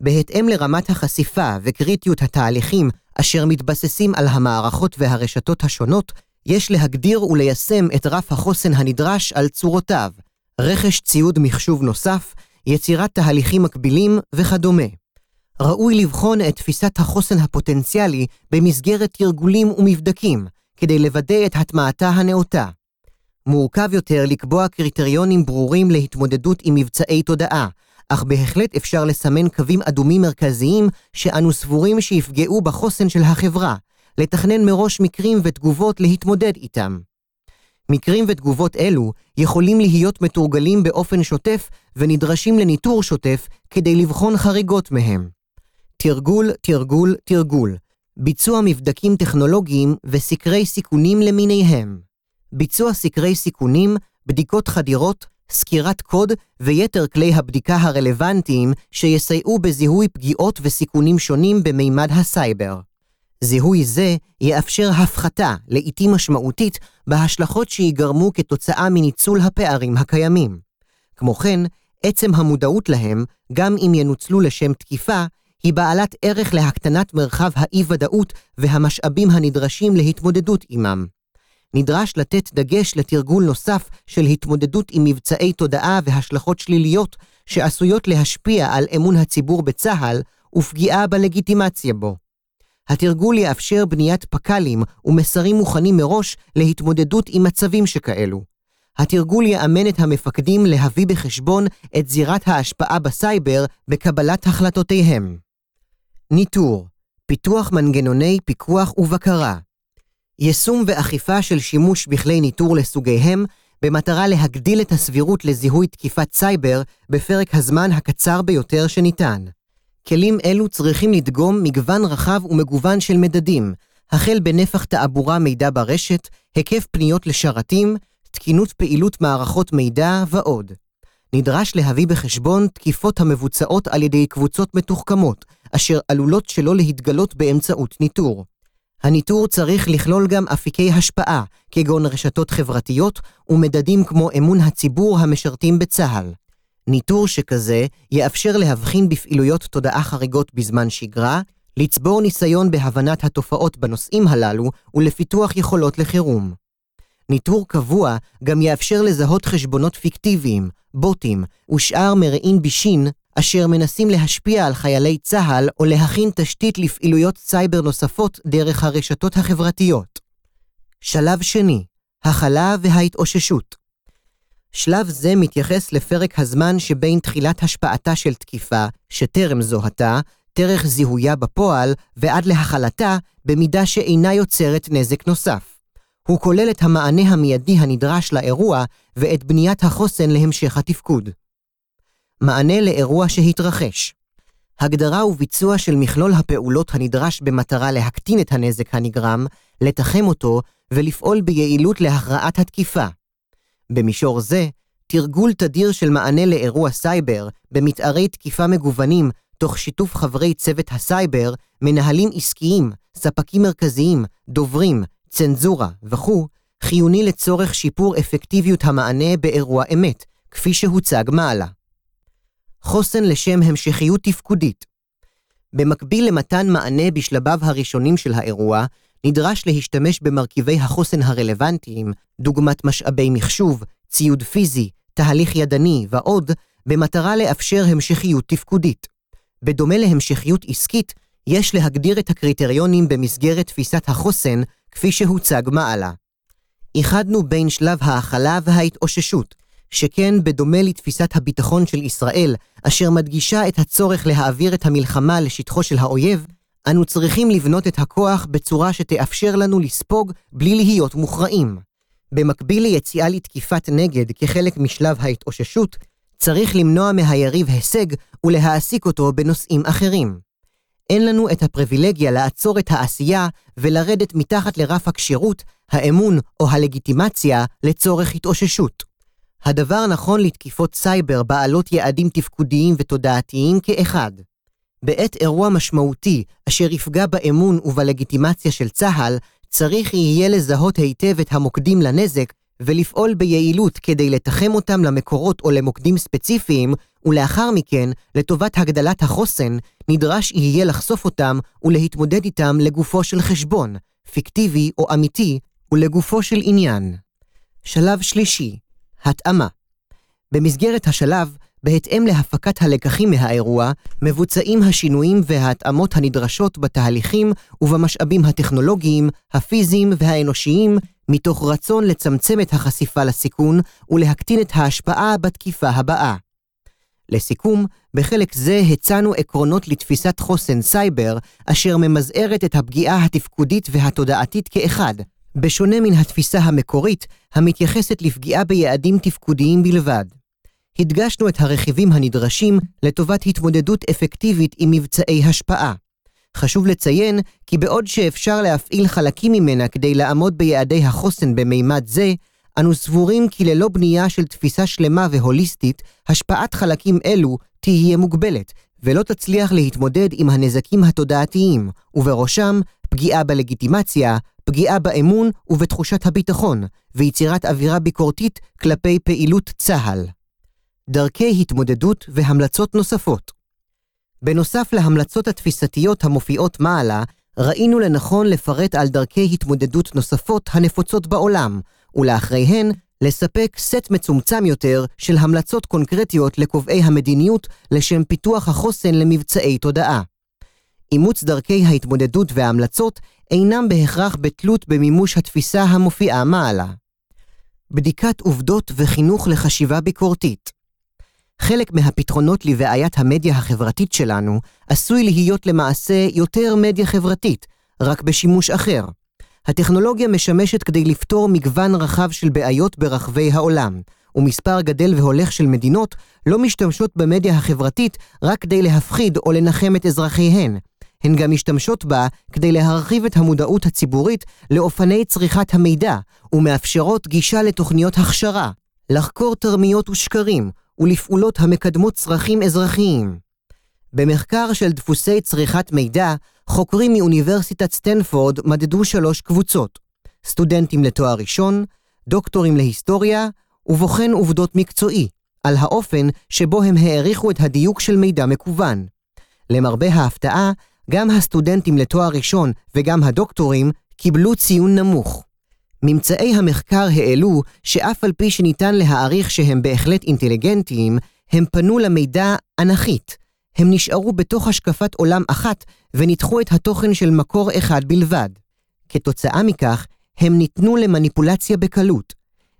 בהתאם לרמת החשיפה וקריטיות התהליכים אשר מתבססים על המערכות והרשתות השונות, יש להגדיר וליישם את רף החוסן הנדרש על צורותיו, רכש ציוד מחשוב נוסף, יצירת תהליכים מקבילים וכדומה. ראוי לבחון את תפיסת החוסן הפוטנציאלי במסגרת תרגולים ומבדקים, כדי לוודא את הטמעתה הנאותה. מורכב יותר לקבוע קריטריונים ברורים להתמודדות עם מבצעי תודעה, אך בהחלט אפשר לסמן קווים אדומים מרכזיים שאנו סבורים שיפגעו בחוסן של החברה, לתכנן מראש מקרים ותגובות להתמודד איתם. מקרים ותגובות אלו יכולים להיות מתורגלים באופן שוטף ונדרשים לניטור שוטף כדי לבחון חריגות מהם. תרגול, תרגול, תרגול. ביצוע מבדקים טכנולוגיים וסקרי סיכונים למיניהם. ביצוע סקרי סיכונים, בדיקות חדירות, סקירת קוד ויתר כלי הבדיקה הרלוונטיים שיסייעו בזיהוי פגיעות וסיכונים שונים במימד הסייבר. זיהוי זה יאפשר הפחתה, לעיתים משמעותית, בהשלכות שיגרמו כתוצאה מניצול הפערים הקיימים. כמו כן, עצם המודעות להם, גם אם ינוצלו לשם תקיפה, היא בעלת ערך להקטנת מרחב האי-ודאות והמשאבים הנדרשים להתמודדות עמם. נדרש לתת דגש לתרגול נוסף של התמודדות עם מבצעי תודעה והשלכות שליליות שעשויות להשפיע על אמון הציבור בצה"ל ופגיעה בלגיטימציה בו. התרגול יאפשר בניית פק"לים ומסרים מוכנים מראש להתמודדות עם מצבים שכאלו. התרגול יאמן את המפקדים להביא בחשבון את זירת ההשפעה בסייבר בקבלת החלטותיהם. ניטור, פיתוח מנגנוני פיקוח ובקרה. יישום ואכיפה של שימוש בכלי ניטור לסוגיהם, במטרה להגדיל את הסבירות לזיהוי תקיפת סייבר בפרק הזמן הקצר ביותר שניתן. כלים אלו צריכים לדגום מגוון רחב ומגוון של מדדים, החל בנפח תעבורה מידע ברשת, היקף פניות לשרתים, תקינות פעילות מערכות מידע ועוד. נדרש להביא בחשבון תקיפות המבוצעות על ידי קבוצות מתוחכמות, אשר עלולות שלא להתגלות באמצעות ניטור. הניטור צריך לכלול גם אפיקי השפעה, כגון רשתות חברתיות ומדדים כמו אמון הציבור המשרתים בצה"ל. ניטור שכזה יאפשר להבחין בפעילויות תודעה חריגות בזמן שגרה, לצבור ניסיון בהבנת התופעות בנושאים הללו ולפיתוח יכולות לחירום. ניטור קבוע גם יאפשר לזהות חשבונות פיקטיביים, בוטים ושאר מרעין בישין אשר מנסים להשפיע על חיילי צה"ל או להכין תשתית לפעילויות סייבר נוספות דרך הרשתות החברתיות. שלב שני, הכלה וההתאוששות. שלב זה מתייחס לפרק הזמן שבין תחילת השפעתה של תקיפה, שטרם זוהתה, דרך זיהויה בפועל ועד להכלתה, במידה שאינה יוצרת נזק נוסף. הוא כולל את המענה המיידי הנדרש לאירוע ואת בניית החוסן להמשך התפקוד. מענה לאירוע שהתרחש הגדרה וביצוע של מכלול הפעולות הנדרש במטרה להקטין את הנזק הנגרם, לתחם אותו ולפעול ביעילות להכרעת התקיפה. במישור זה, תרגול תדיר של מענה לאירוע סייבר במתארי תקיפה מגוונים תוך שיתוף חברי צוות הסייבר, מנהלים עסקיים, ספקים מרכזיים, דוברים, צנזורה וכו', חיוני לצורך שיפור אפקטיביות המענה באירוע אמת, כפי שהוצג מעלה. חוסן לשם המשכיות תפקודית. במקביל למתן מענה בשלביו הראשונים של האירוע, נדרש להשתמש במרכיבי החוסן הרלוונטיים, דוגמת משאבי מחשוב, ציוד פיזי, תהליך ידני ועוד, במטרה לאפשר המשכיות תפקודית. בדומה להמשכיות עסקית, יש להגדיר את הקריטריונים במסגרת תפיסת החוסן, כפי שהוצג מעלה. איחדנו בין שלב ההכלה וההתאוששות, שכן בדומה לתפיסת הביטחון של ישראל, אשר מדגישה את הצורך להעביר את המלחמה לשטחו של האויב, אנו צריכים לבנות את הכוח בצורה שתאפשר לנו לספוג בלי להיות מוכרעים. במקביל ליציאה לתקיפת נגד כחלק משלב ההתאוששות, צריך למנוע מהיריב הישג ולהעסיק אותו בנושאים אחרים. אין לנו את הפריבילגיה לעצור את העשייה ולרדת מתחת לרף הכשירות, האמון או הלגיטימציה לצורך התאוששות. הדבר נכון לתקיפות סייבר בעלות יעדים תפקודיים ותודעתיים כאחד. בעת אירוע משמעותי אשר יפגע באמון ובלגיטימציה של צה"ל, צריך יהיה לזהות היטב את המוקדים לנזק ולפעול ביעילות כדי לתחם אותם למקורות או למוקדים ספציפיים, ולאחר מכן, לטובת הגדלת החוסן, נדרש יהיה לחשוף אותם ולהתמודד איתם לגופו של חשבון, פיקטיבי או אמיתי, ולגופו של עניין. שלב שלישי, התאמה. במסגרת השלב, בהתאם להפקת הלקחים מהאירוע, מבוצעים השינויים וההתאמות הנדרשות בתהליכים ובמשאבים הטכנולוגיים, הפיזיים והאנושיים, מתוך רצון לצמצם את החשיפה לסיכון ולהקטין את ההשפעה בתקיפה הבאה. לסיכום, בחלק זה הצענו עקרונות לתפיסת חוסן סייבר, אשר ממזערת את הפגיעה התפקודית והתודעתית כאחד, בשונה מן התפיסה המקורית, המתייחסת לפגיעה ביעדים תפקודיים בלבד. הדגשנו את הרכיבים הנדרשים לטובת התמודדות אפקטיבית עם מבצעי השפעה. חשוב לציין כי בעוד שאפשר להפעיל חלקים ממנה כדי לעמוד ביעדי החוסן במימד זה, אנו סבורים כי ללא בנייה של תפיסה שלמה והוליסטית, השפעת חלקים אלו תהיה מוגבלת, ולא תצליח להתמודד עם הנזקים התודעתיים, ובראשם פגיעה בלגיטימציה, פגיעה באמון ובתחושת הביטחון, ויצירת אווירה ביקורתית כלפי פעילות צה"ל. דרכי התמודדות והמלצות נוספות בנוסף להמלצות התפיסתיות המופיעות מעלה, ראינו לנכון לפרט על דרכי התמודדות נוספות הנפוצות בעולם, ולאחריהן לספק סט מצומצם יותר של המלצות קונקרטיות לקובעי המדיניות לשם פיתוח החוסן למבצעי תודעה. אימוץ דרכי ההתמודדות וההמלצות אינם בהכרח בתלות במימוש התפיסה המופיעה מעלה. בדיקת עובדות וחינוך לחשיבה ביקורתית חלק מהפתרונות לבעיית המדיה החברתית שלנו עשוי להיות למעשה יותר מדיה חברתית, רק בשימוש אחר. הטכנולוגיה משמשת כדי לפתור מגוון רחב של בעיות ברחבי העולם, ומספר גדל והולך של מדינות לא משתמשות במדיה החברתית רק כדי להפחיד או לנחם את אזרחיהן. הן גם משתמשות בה כדי להרחיב את המודעות הציבורית לאופני צריכת המידע, ומאפשרות גישה לתוכניות הכשרה, לחקור תרמיות ושקרים, ולפעולות המקדמות צרכים אזרחיים. במחקר של דפוסי צריכת מידע, חוקרים מאוניברסיטת סטנפורד מדדו שלוש קבוצות, סטודנטים לתואר ראשון, דוקטורים להיסטוריה, ובוחן עובדות מקצועי, על האופן שבו הם העריכו את הדיוק של מידע מקוון. למרבה ההפתעה, גם הסטודנטים לתואר ראשון וגם הדוקטורים קיבלו ציון נמוך. ממצאי המחקר העלו שאף על פי שניתן להעריך שהם בהחלט אינטליגנטיים, הם פנו למידע אנכית. הם נשארו בתוך השקפת עולם אחת וניתחו את התוכן של מקור אחד בלבד. כתוצאה מכך, הם ניתנו למניפולציה בקלות.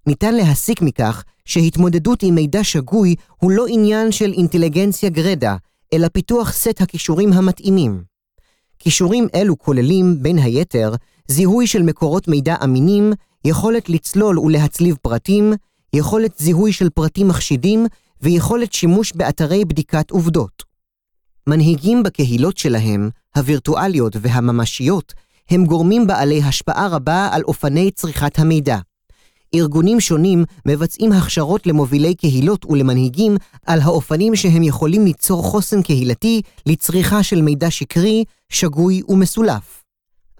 ניתן להסיק מכך שהתמודדות עם מידע שגוי הוא לא עניין של אינטליגנציה גרדה, אלא פיתוח סט הכישורים המתאימים. כישורים אלו כוללים, בין היתר, זיהוי של מקורות מידע אמינים, יכולת לצלול ולהצליב פרטים, יכולת זיהוי של פרטים מחשידים ויכולת שימוש באתרי בדיקת עובדות. מנהיגים בקהילות שלהם, הווירטואליות והממשיות, הם גורמים בעלי השפעה רבה על אופני צריכת המידע. ארגונים שונים מבצעים הכשרות למובילי קהילות ולמנהיגים על האופנים שהם יכולים ליצור חוסן קהילתי לצריכה של מידע שקרי, שגוי ומסולף.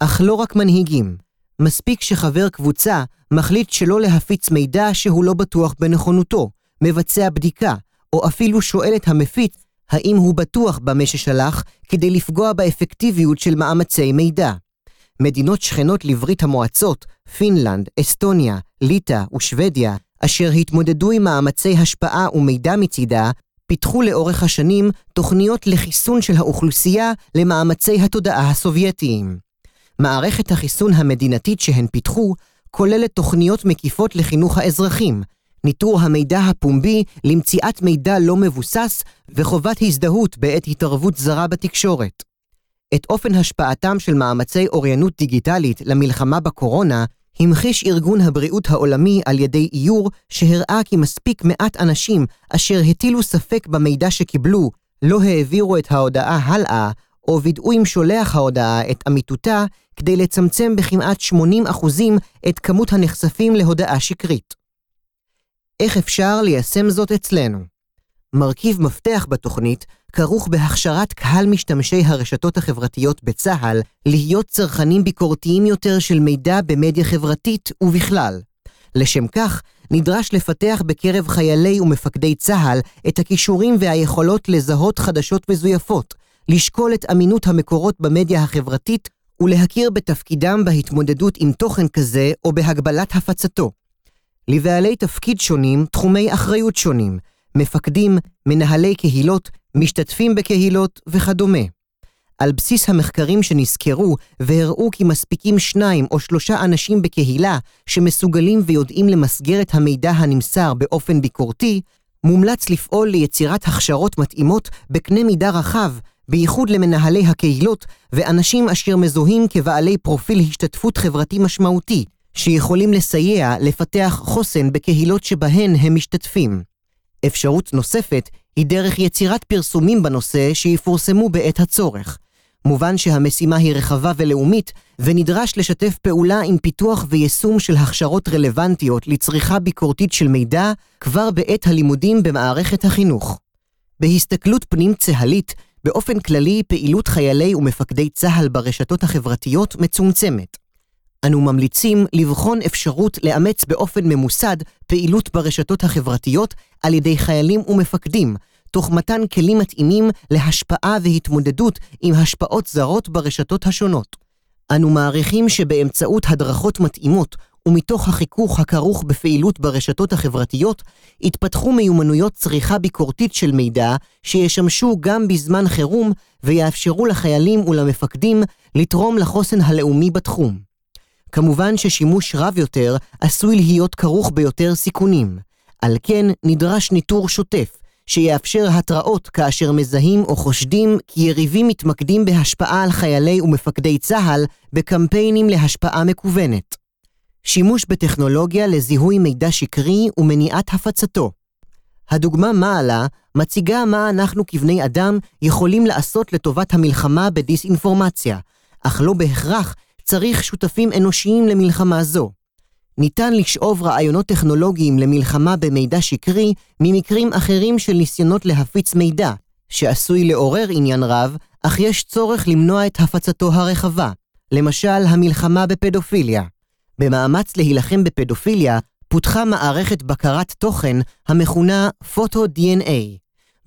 אך לא רק מנהיגים. מספיק שחבר קבוצה מחליט שלא להפיץ מידע שהוא לא בטוח בנכונותו, מבצע בדיקה, או אפילו שואל את המפיץ האם הוא בטוח במה ששלח כדי לפגוע באפקטיביות של מאמצי מידע. מדינות שכנות לברית המועצות, פינלנד, אסטוניה, ליטא ושוודיה, אשר התמודדו עם מאמצי השפעה ומידע מצידה, פיתחו לאורך השנים תוכניות לחיסון של האוכלוסייה למאמצי התודעה הסובייטיים. מערכת החיסון המדינתית שהן פיתחו כוללת תוכניות מקיפות לחינוך האזרחים, ניטור המידע הפומבי למציאת מידע לא מבוסס וחובת הזדהות בעת התערבות זרה בתקשורת. את אופן השפעתם של מאמצי אוריינות דיגיטלית למלחמה בקורונה המחיש ארגון הבריאות העולמי על ידי איור שהראה כי מספיק מעט אנשים אשר הטילו ספק במידע שקיבלו, לא העבירו את ההודעה הלאה, או וידאו עם שולח ההודעה את אמיתותה, כדי לצמצם בכמעט 80% את כמות הנחשפים להודעה שקרית. איך אפשר ליישם זאת אצלנו? מרכיב מפתח בתוכנית כרוך בהכשרת קהל משתמשי הרשתות החברתיות בצה"ל להיות צרכנים ביקורתיים יותר של מידע במדיה חברתית ובכלל. לשם כך, נדרש לפתח בקרב חיילי ומפקדי צה"ל את הכישורים והיכולות לזהות חדשות מזויפות, לשקול את אמינות המקורות במדיה החברתית ולהכיר בתפקידם בהתמודדות עם תוכן כזה או בהגבלת הפצתו. לבעלי תפקיד שונים תחומי אחריות שונים, מפקדים, מנהלי קהילות, משתתפים בקהילות וכדומה. על בסיס המחקרים שנסקרו והראו כי מספיקים שניים או שלושה אנשים בקהילה שמסוגלים ויודעים למסגר את המידע הנמסר באופן ביקורתי, מומלץ לפעול ליצירת הכשרות מתאימות בקנה מידה רחב, בייחוד למנהלי הקהילות ואנשים אשר מזוהים כבעלי פרופיל השתתפות חברתי משמעותי, שיכולים לסייע לפתח חוסן בקהילות שבהן הם משתתפים. אפשרות נוספת היא דרך יצירת פרסומים בנושא שיפורסמו בעת הצורך. מובן שהמשימה היא רחבה ולאומית, ונדרש לשתף פעולה עם פיתוח ויישום של הכשרות רלוונטיות לצריכה ביקורתית של מידע כבר בעת הלימודים במערכת החינוך. בהסתכלות פנים צה"לית, באופן כללי פעילות חיילי ומפקדי צה"ל ברשתות החברתיות מצומצמת. אנו ממליצים לבחון אפשרות לאמץ באופן ממוסד פעילות ברשתות החברתיות על ידי חיילים ומפקדים, תוך מתן כלים מתאימים להשפעה והתמודדות עם השפעות זרות ברשתות השונות. אנו מעריכים שבאמצעות הדרכות מתאימות ומתוך החיכוך הכרוך בפעילות ברשתות החברתיות, יתפתחו מיומנויות צריכה ביקורתית של מידע שישמשו גם בזמן חירום ויאפשרו לחיילים ולמפקדים לתרום לחוסן הלאומי בתחום. כמובן ששימוש רב יותר עשוי להיות כרוך ביותר סיכונים. על כן נדרש ניטור שוטף, שיאפשר התראות כאשר מזהים או חושדים כי יריבים מתמקדים בהשפעה על חיילי ומפקדי צה"ל בקמפיינים להשפעה מקוונת. שימוש בטכנולוגיה לזיהוי מידע שקרי ומניעת הפצתו. הדוגמה מעלה מציגה מה אנחנו כבני אדם יכולים לעשות לטובת המלחמה בדיסאינפורמציה, אך לא בהכרח צריך שותפים אנושיים למלחמה זו. ניתן לשאוב רעיונות טכנולוגיים למלחמה במידע שקרי ממקרים אחרים של ניסיונות להפיץ מידע, שעשוי לעורר עניין רב, אך יש צורך למנוע את הפצתו הרחבה, למשל המלחמה בפדופיליה. במאמץ להילחם בפדופיליה, פותחה מערכת בקרת תוכן המכונה פוטו-DNA.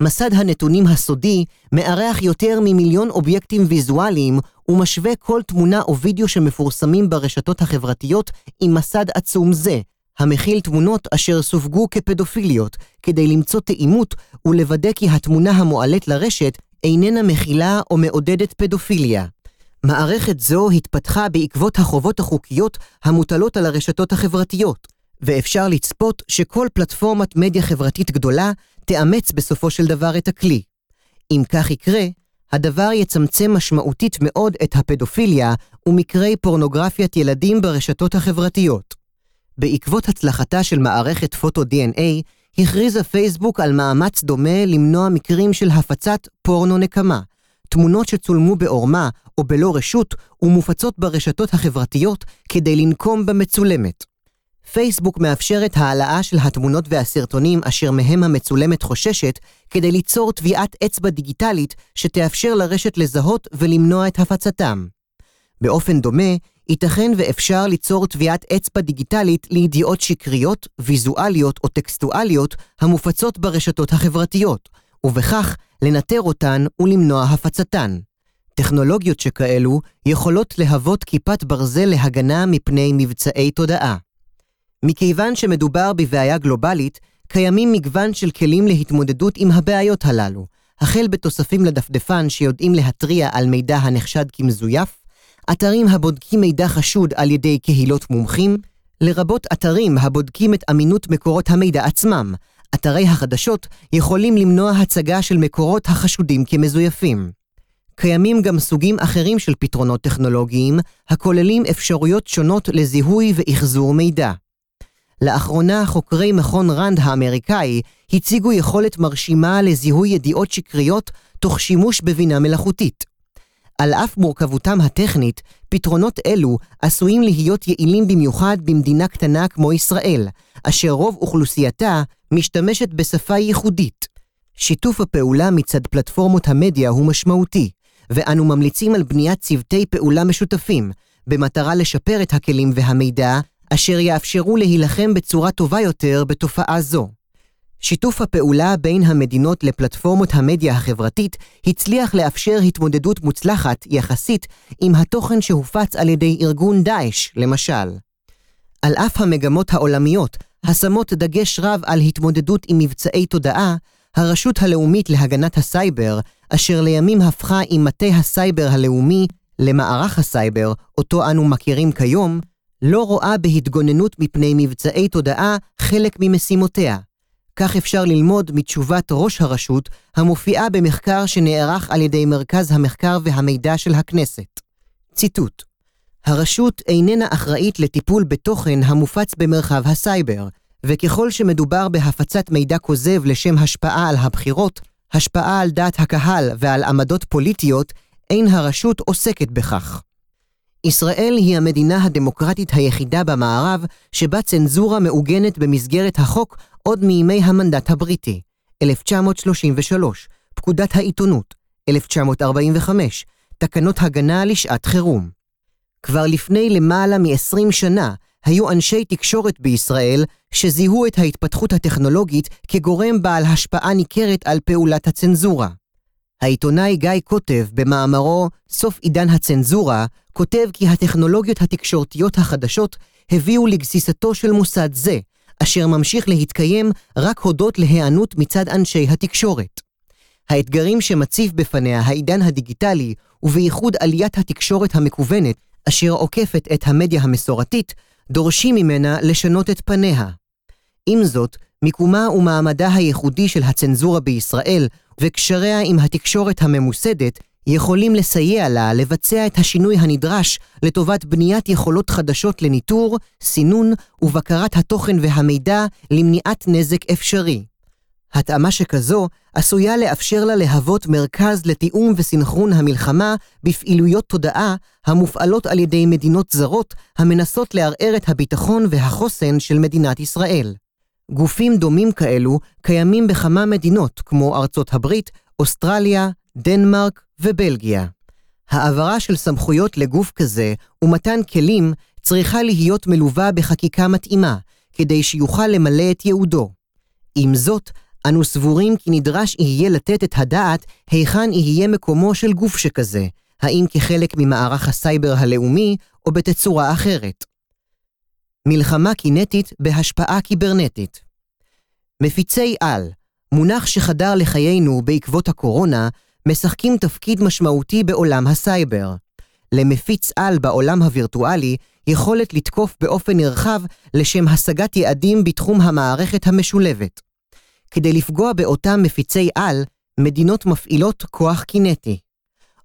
מסד הנתונים הסודי מארח יותר ממיליון אובייקטים ויזואליים ומשווה כל תמונה או וידאו שמפורסמים ברשתות החברתיות עם מסד עצום זה, המכיל תמונות אשר סווגו כפדופיליות, כדי למצוא תאימות ולוודא כי התמונה המועלית לרשת איננה מכילה או מעודדת פדופיליה. מערכת זו התפתחה בעקבות החובות החוקיות המוטלות על הרשתות החברתיות, ואפשר לצפות שכל פלטפורמת מדיה חברתית גדולה תאמץ בסופו של דבר את הכלי. אם כך יקרה, הדבר יצמצם משמעותית מאוד את הפדופיליה ומקרי פורנוגרפיית ילדים ברשתות החברתיות. בעקבות הצלחתה של מערכת פוטו-DNA, הכריזה פייסבוק על מאמץ דומה למנוע מקרים של הפצת פורנו נקמה, תמונות שצולמו בעורמה או בלא רשות ומופצות ברשתות החברתיות כדי לנקום במצולמת. פייסבוק מאפשרת העלאה של התמונות והסרטונים אשר מהם המצולמת חוששת כדי ליצור טביעת אצבע דיגיטלית שתאפשר לרשת לזהות ולמנוע את הפצתם. באופן דומה, ייתכן ואפשר ליצור טביעת אצבע דיגיטלית לידיעות שקריות, ויזואליות או טקסטואליות המופצות ברשתות החברתיות, ובכך לנטר אותן ולמנוע הפצתן. טכנולוגיות שכאלו יכולות להוות כיפת ברזל להגנה מפני מבצעי תודעה. מכיוון שמדובר בבעיה גלובלית, קיימים מגוון של כלים להתמודדות עם הבעיות הללו, החל בתוספים לדפדפן שיודעים להתריע על מידע הנחשד כמזויף, אתרים הבודקים מידע חשוד על ידי קהילות מומחים, לרבות אתרים הבודקים את אמינות מקורות המידע עצמם. אתרי החדשות יכולים למנוע הצגה של מקורות החשודים כמזויפים. קיימים גם סוגים אחרים של פתרונות טכנולוגיים, הכוללים אפשרויות שונות לזיהוי ואחזור מידע. לאחרונה חוקרי מכון רנד האמריקאי הציגו יכולת מרשימה לזיהוי ידיעות שקריות תוך שימוש בבינה מלאכותית. על אף מורכבותם הטכנית, פתרונות אלו עשויים להיות יעילים במיוחד במדינה קטנה כמו ישראל, אשר רוב אוכלוסייתה משתמשת בשפה ייחודית. שיתוף הפעולה מצד פלטפורמות המדיה הוא משמעותי, ואנו ממליצים על בניית צוותי פעולה משותפים, במטרה לשפר את הכלים והמידע, אשר יאפשרו להילחם בצורה טובה יותר בתופעה זו. שיתוף הפעולה בין המדינות לפלטפורמות המדיה החברתית הצליח לאפשר התמודדות מוצלחת יחסית עם התוכן שהופץ על ידי ארגון דאעש, למשל. על אף המגמות העולמיות, השמות דגש רב על התמודדות עם מבצעי תודעה, הרשות הלאומית להגנת הסייבר, אשר לימים הפכה עם מטה הסייבר הלאומי למערך הסייבר, אותו אנו מכירים כיום, לא רואה בהתגוננות מפני מבצעי תודעה חלק ממשימותיה. כך אפשר ללמוד מתשובת ראש הרשות המופיעה במחקר שנערך על ידי מרכז המחקר והמידע של הכנסת. ציטוט: הרשות איננה אחראית לטיפול בתוכן המופץ במרחב הסייבר, וככל שמדובר בהפצת מידע כוזב לשם השפעה על הבחירות, השפעה על דעת הקהל ועל עמדות פוליטיות, אין הרשות עוסקת בכך. ישראל היא המדינה הדמוקרטית היחידה במערב שבה צנזורה מעוגנת במסגרת החוק עוד מימי המנדט הבריטי, 1933, פקודת העיתונות, 1945, תקנות הגנה לשעת חירום. כבר לפני למעלה מ-20 שנה היו אנשי תקשורת בישראל שזיהו את ההתפתחות הטכנולוגית כגורם בעל השפעה ניכרת על פעולת הצנזורה. העיתונאי גיא קוטב, במאמרו "סוף עידן הצנזורה", כותב כי הטכנולוגיות התקשורתיות החדשות הביאו לגסיסתו של מוסד זה, אשר ממשיך להתקיים רק הודות להיענות מצד אנשי התקשורת. האתגרים שמציב בפניה העידן הדיגיטלי, ובייחוד עליית התקשורת המקוונת, אשר עוקפת את המדיה המסורתית, דורשים ממנה לשנות את פניה. עם זאת, מיקומה ומעמדה הייחודי של הצנזורה בישראל וקשריה עם התקשורת הממוסדת יכולים לסייע לה לבצע את השינוי הנדרש לטובת בניית יכולות חדשות לניטור, סינון ובקרת התוכן והמידע למניעת נזק אפשרי. התאמה שכזו עשויה לאפשר לה להוות מרכז לתיאום וסנכרון המלחמה בפעילויות תודעה המופעלות על ידי מדינות זרות המנסות לערער את הביטחון והחוסן של מדינת ישראל. גופים דומים כאלו קיימים בכמה מדינות כמו ארצות הברית, אוסטרליה, דנמרק ובלגיה. העברה של סמכויות לגוף כזה ומתן כלים צריכה להיות מלווה בחקיקה מתאימה, כדי שיוכל למלא את ייעודו. עם זאת, אנו סבורים כי נדרש יהיה לתת את הדעת היכן יהיה מקומו של גוף שכזה, האם כחלק ממערך הסייבר הלאומי או בתצורה אחרת. מלחמה קינטית בהשפעה קיברנטית מפיצי על, מונח שחדר לחיינו בעקבות הקורונה, משחקים תפקיד משמעותי בעולם הסייבר. למפיץ על בעולם הווירטואלי יכולת לתקוף באופן נרחב לשם השגת יעדים בתחום המערכת המשולבת. כדי לפגוע באותם מפיצי על, מדינות מפעילות כוח קינטי.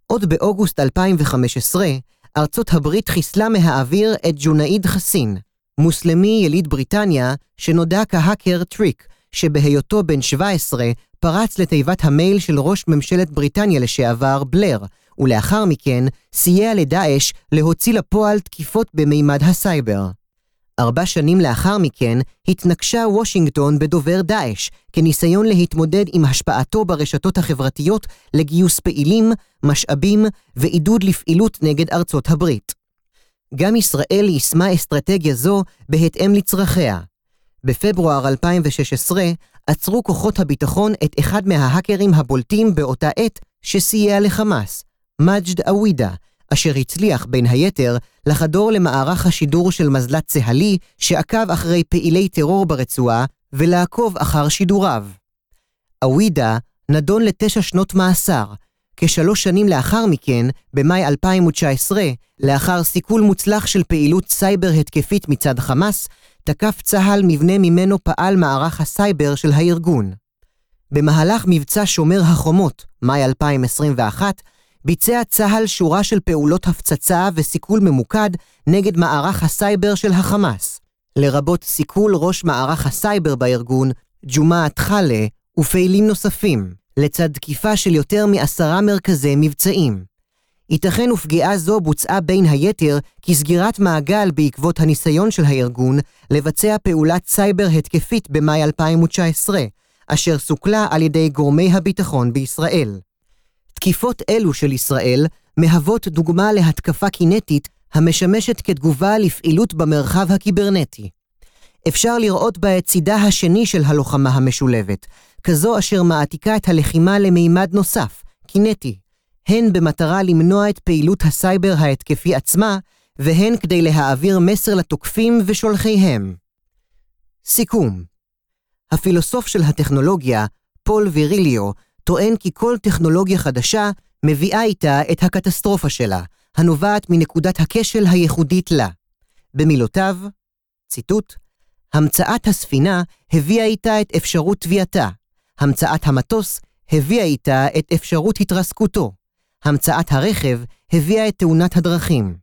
עוד באוגוסט 2015, ארצות הברית חיסלה מהאוויר את ג'ונייד חוסיין, מוסלמי יליד בריטניה שנודע כהאקר טריק, שבהיותו בן 17 פרץ לתיבת המייל של ראש ממשלת בריטניה לשעבר, בלר, ולאחר מכן סייע לדאעש להוציא לפועל תקיפות במימד הסייבר. ארבע שנים לאחר מכן התנקשה וושינגטון בדובר דאעש, כניסיון להתמודד עם השפעתו ברשתות החברתיות לגיוס פעילים, משאבים ועידוד לפעילות נגד ארצות הברית. גם ישראל יישמה אסטרטגיה זו בהתאם לצרכיה. בפברואר 2016 עצרו כוחות הביטחון את אחד מההאקרים הבולטים באותה עת שסייע לחמאס, מג'ד אווידה, אשר הצליח בין היתר לחדור למערך השידור של מזל"ט צה"לי שעקב אחרי פעילי טרור ברצועה ולעקוב אחר שידוריו. אווידה נדון לתשע שנות מאסר, כשלוש שנים לאחר מכן, במאי 2019, לאחר סיכול מוצלח של פעילות סייבר התקפית מצד חמאס, תקף צה"ל מבנה ממנו פעל מערך הסייבר של הארגון. במהלך מבצע שומר החומות, מאי 2021, ביצע צה"ל שורה של פעולות הפצצה וסיכול ממוקד נגד מערך הסייבר של החמאס, לרבות סיכול ראש מערך הסייבר בארגון, ג'ומעה חאלה, ופעילים נוספים, לצד תקיפה של יותר מעשרה מרכזי מבצעים. ייתכן ופגיעה זו בוצעה בין היתר כסגירת מעגל בעקבות הניסיון של הארגון לבצע פעולת סייבר התקפית במאי 2019, אשר סוכלה על ידי גורמי הביטחון בישראל. תקיפות אלו של ישראל מהוות דוגמה להתקפה קינטית המשמשת כתגובה לפעילות במרחב הקיברנטי. אפשר לראות בה את צידה השני של הלוחמה המשולבת, כזו אשר מעתיקה את הלחימה למימד נוסף, קינטי, הן במטרה למנוע את פעילות הסייבר ההתקפי עצמה, והן כדי להעביר מסר לתוקפים ושולחיהם. סיכום הפילוסוף של הטכנולוגיה, פול ויריליו, טוען כי כל טכנולוגיה חדשה מביאה איתה את הקטסטרופה שלה, הנובעת מנקודת הכשל הייחודית לה. במילותיו, ציטוט, המצאת הספינה הביאה איתה את אפשרות טביעתה, המצאת המטוס הביאה איתה את אפשרות התרסקותו, המצאת הרכב הביאה את תאונת הדרכים.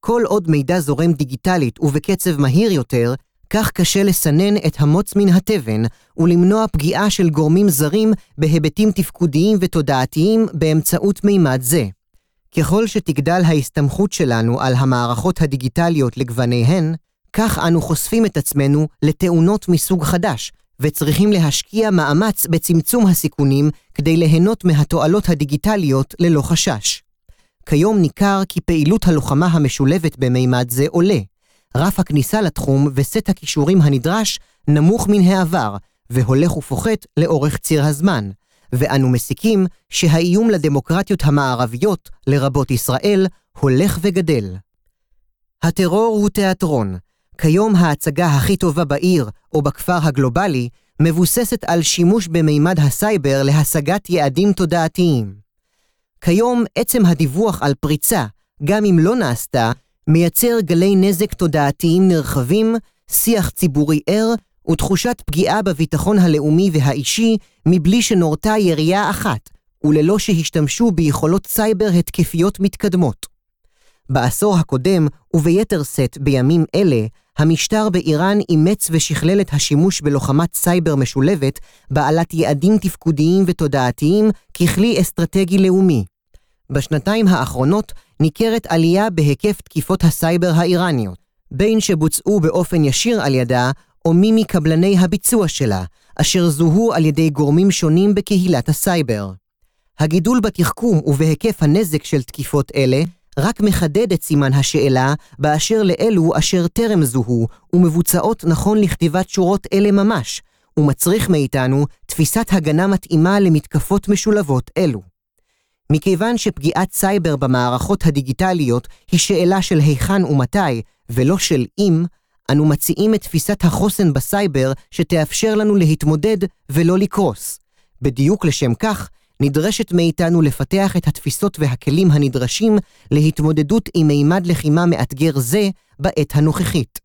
כל עוד מידע זורם דיגיטלית ובקצב מהיר יותר, כך קשה לסנן את המוץ מן התבן ולמנוע פגיעה של גורמים זרים בהיבטים תפקודיים ותודעתיים באמצעות מימד זה. ככל שתגדל ההסתמכות שלנו על המערכות הדיגיטליות לגווניהן, כך אנו חושפים את עצמנו לתאונות מסוג חדש, וצריכים להשקיע מאמץ בצמצום הסיכונים כדי ליהנות מהתועלות הדיגיטליות ללא חשש. כיום ניכר כי פעילות הלוחמה המשולבת במימד זה עולה. רף הכניסה לתחום וסט הכישורים הנדרש נמוך מן העבר, והולך ופוחת לאורך ציר הזמן, ואנו מסיקים שהאיום לדמוקרטיות המערביות, לרבות ישראל, הולך וגדל. הטרור הוא תיאטרון, כיום ההצגה הכי טובה בעיר או בכפר הגלובלי מבוססת על שימוש במימד הסייבר להשגת יעדים תודעתיים. כיום עצם הדיווח על פריצה, גם אם לא נעשתה, מייצר גלי נזק תודעתיים נרחבים, שיח ציבורי ער ותחושת פגיעה בביטחון הלאומי והאישי מבלי שנורתה ירייה אחת, וללא שהשתמשו ביכולות סייבר התקפיות מתקדמות. בעשור הקודם, וביתר שאת בימים אלה, המשטר באיראן אימץ ושכלל את השימוש בלוחמת סייבר משולבת, בעלת יעדים תפקודיים ותודעתיים, ככלי אסטרטגי לאומי. בשנתיים האחרונות ניכרת עלייה בהיקף תקיפות הסייבר האיראניות, בין שבוצעו באופן ישיר על ידה, או מי מקבלני הביצוע שלה, אשר זוהו על ידי גורמים שונים בקהילת הסייבר. הגידול בתחכום ובהיקף הנזק של תקיפות אלה רק מחדד את סימן השאלה באשר לאלו אשר טרם זוהו ומבוצעות נכון לכתיבת שורות אלה ממש, ומצריך מאיתנו תפיסת הגנה מתאימה למתקפות משולבות אלו. מכיוון שפגיעת סייבר במערכות הדיגיטליות היא שאלה של היכן ומתי, ולא של אם, אנו מציעים את תפיסת החוסן בסייבר שתאפשר לנו להתמודד ולא לקרוס. בדיוק לשם כך, נדרש מאיתנו לפתח את התפיסות והכלים הנדרשים להתמודדות עם מימד לחימה מאתגר זה בעת הנוכחית.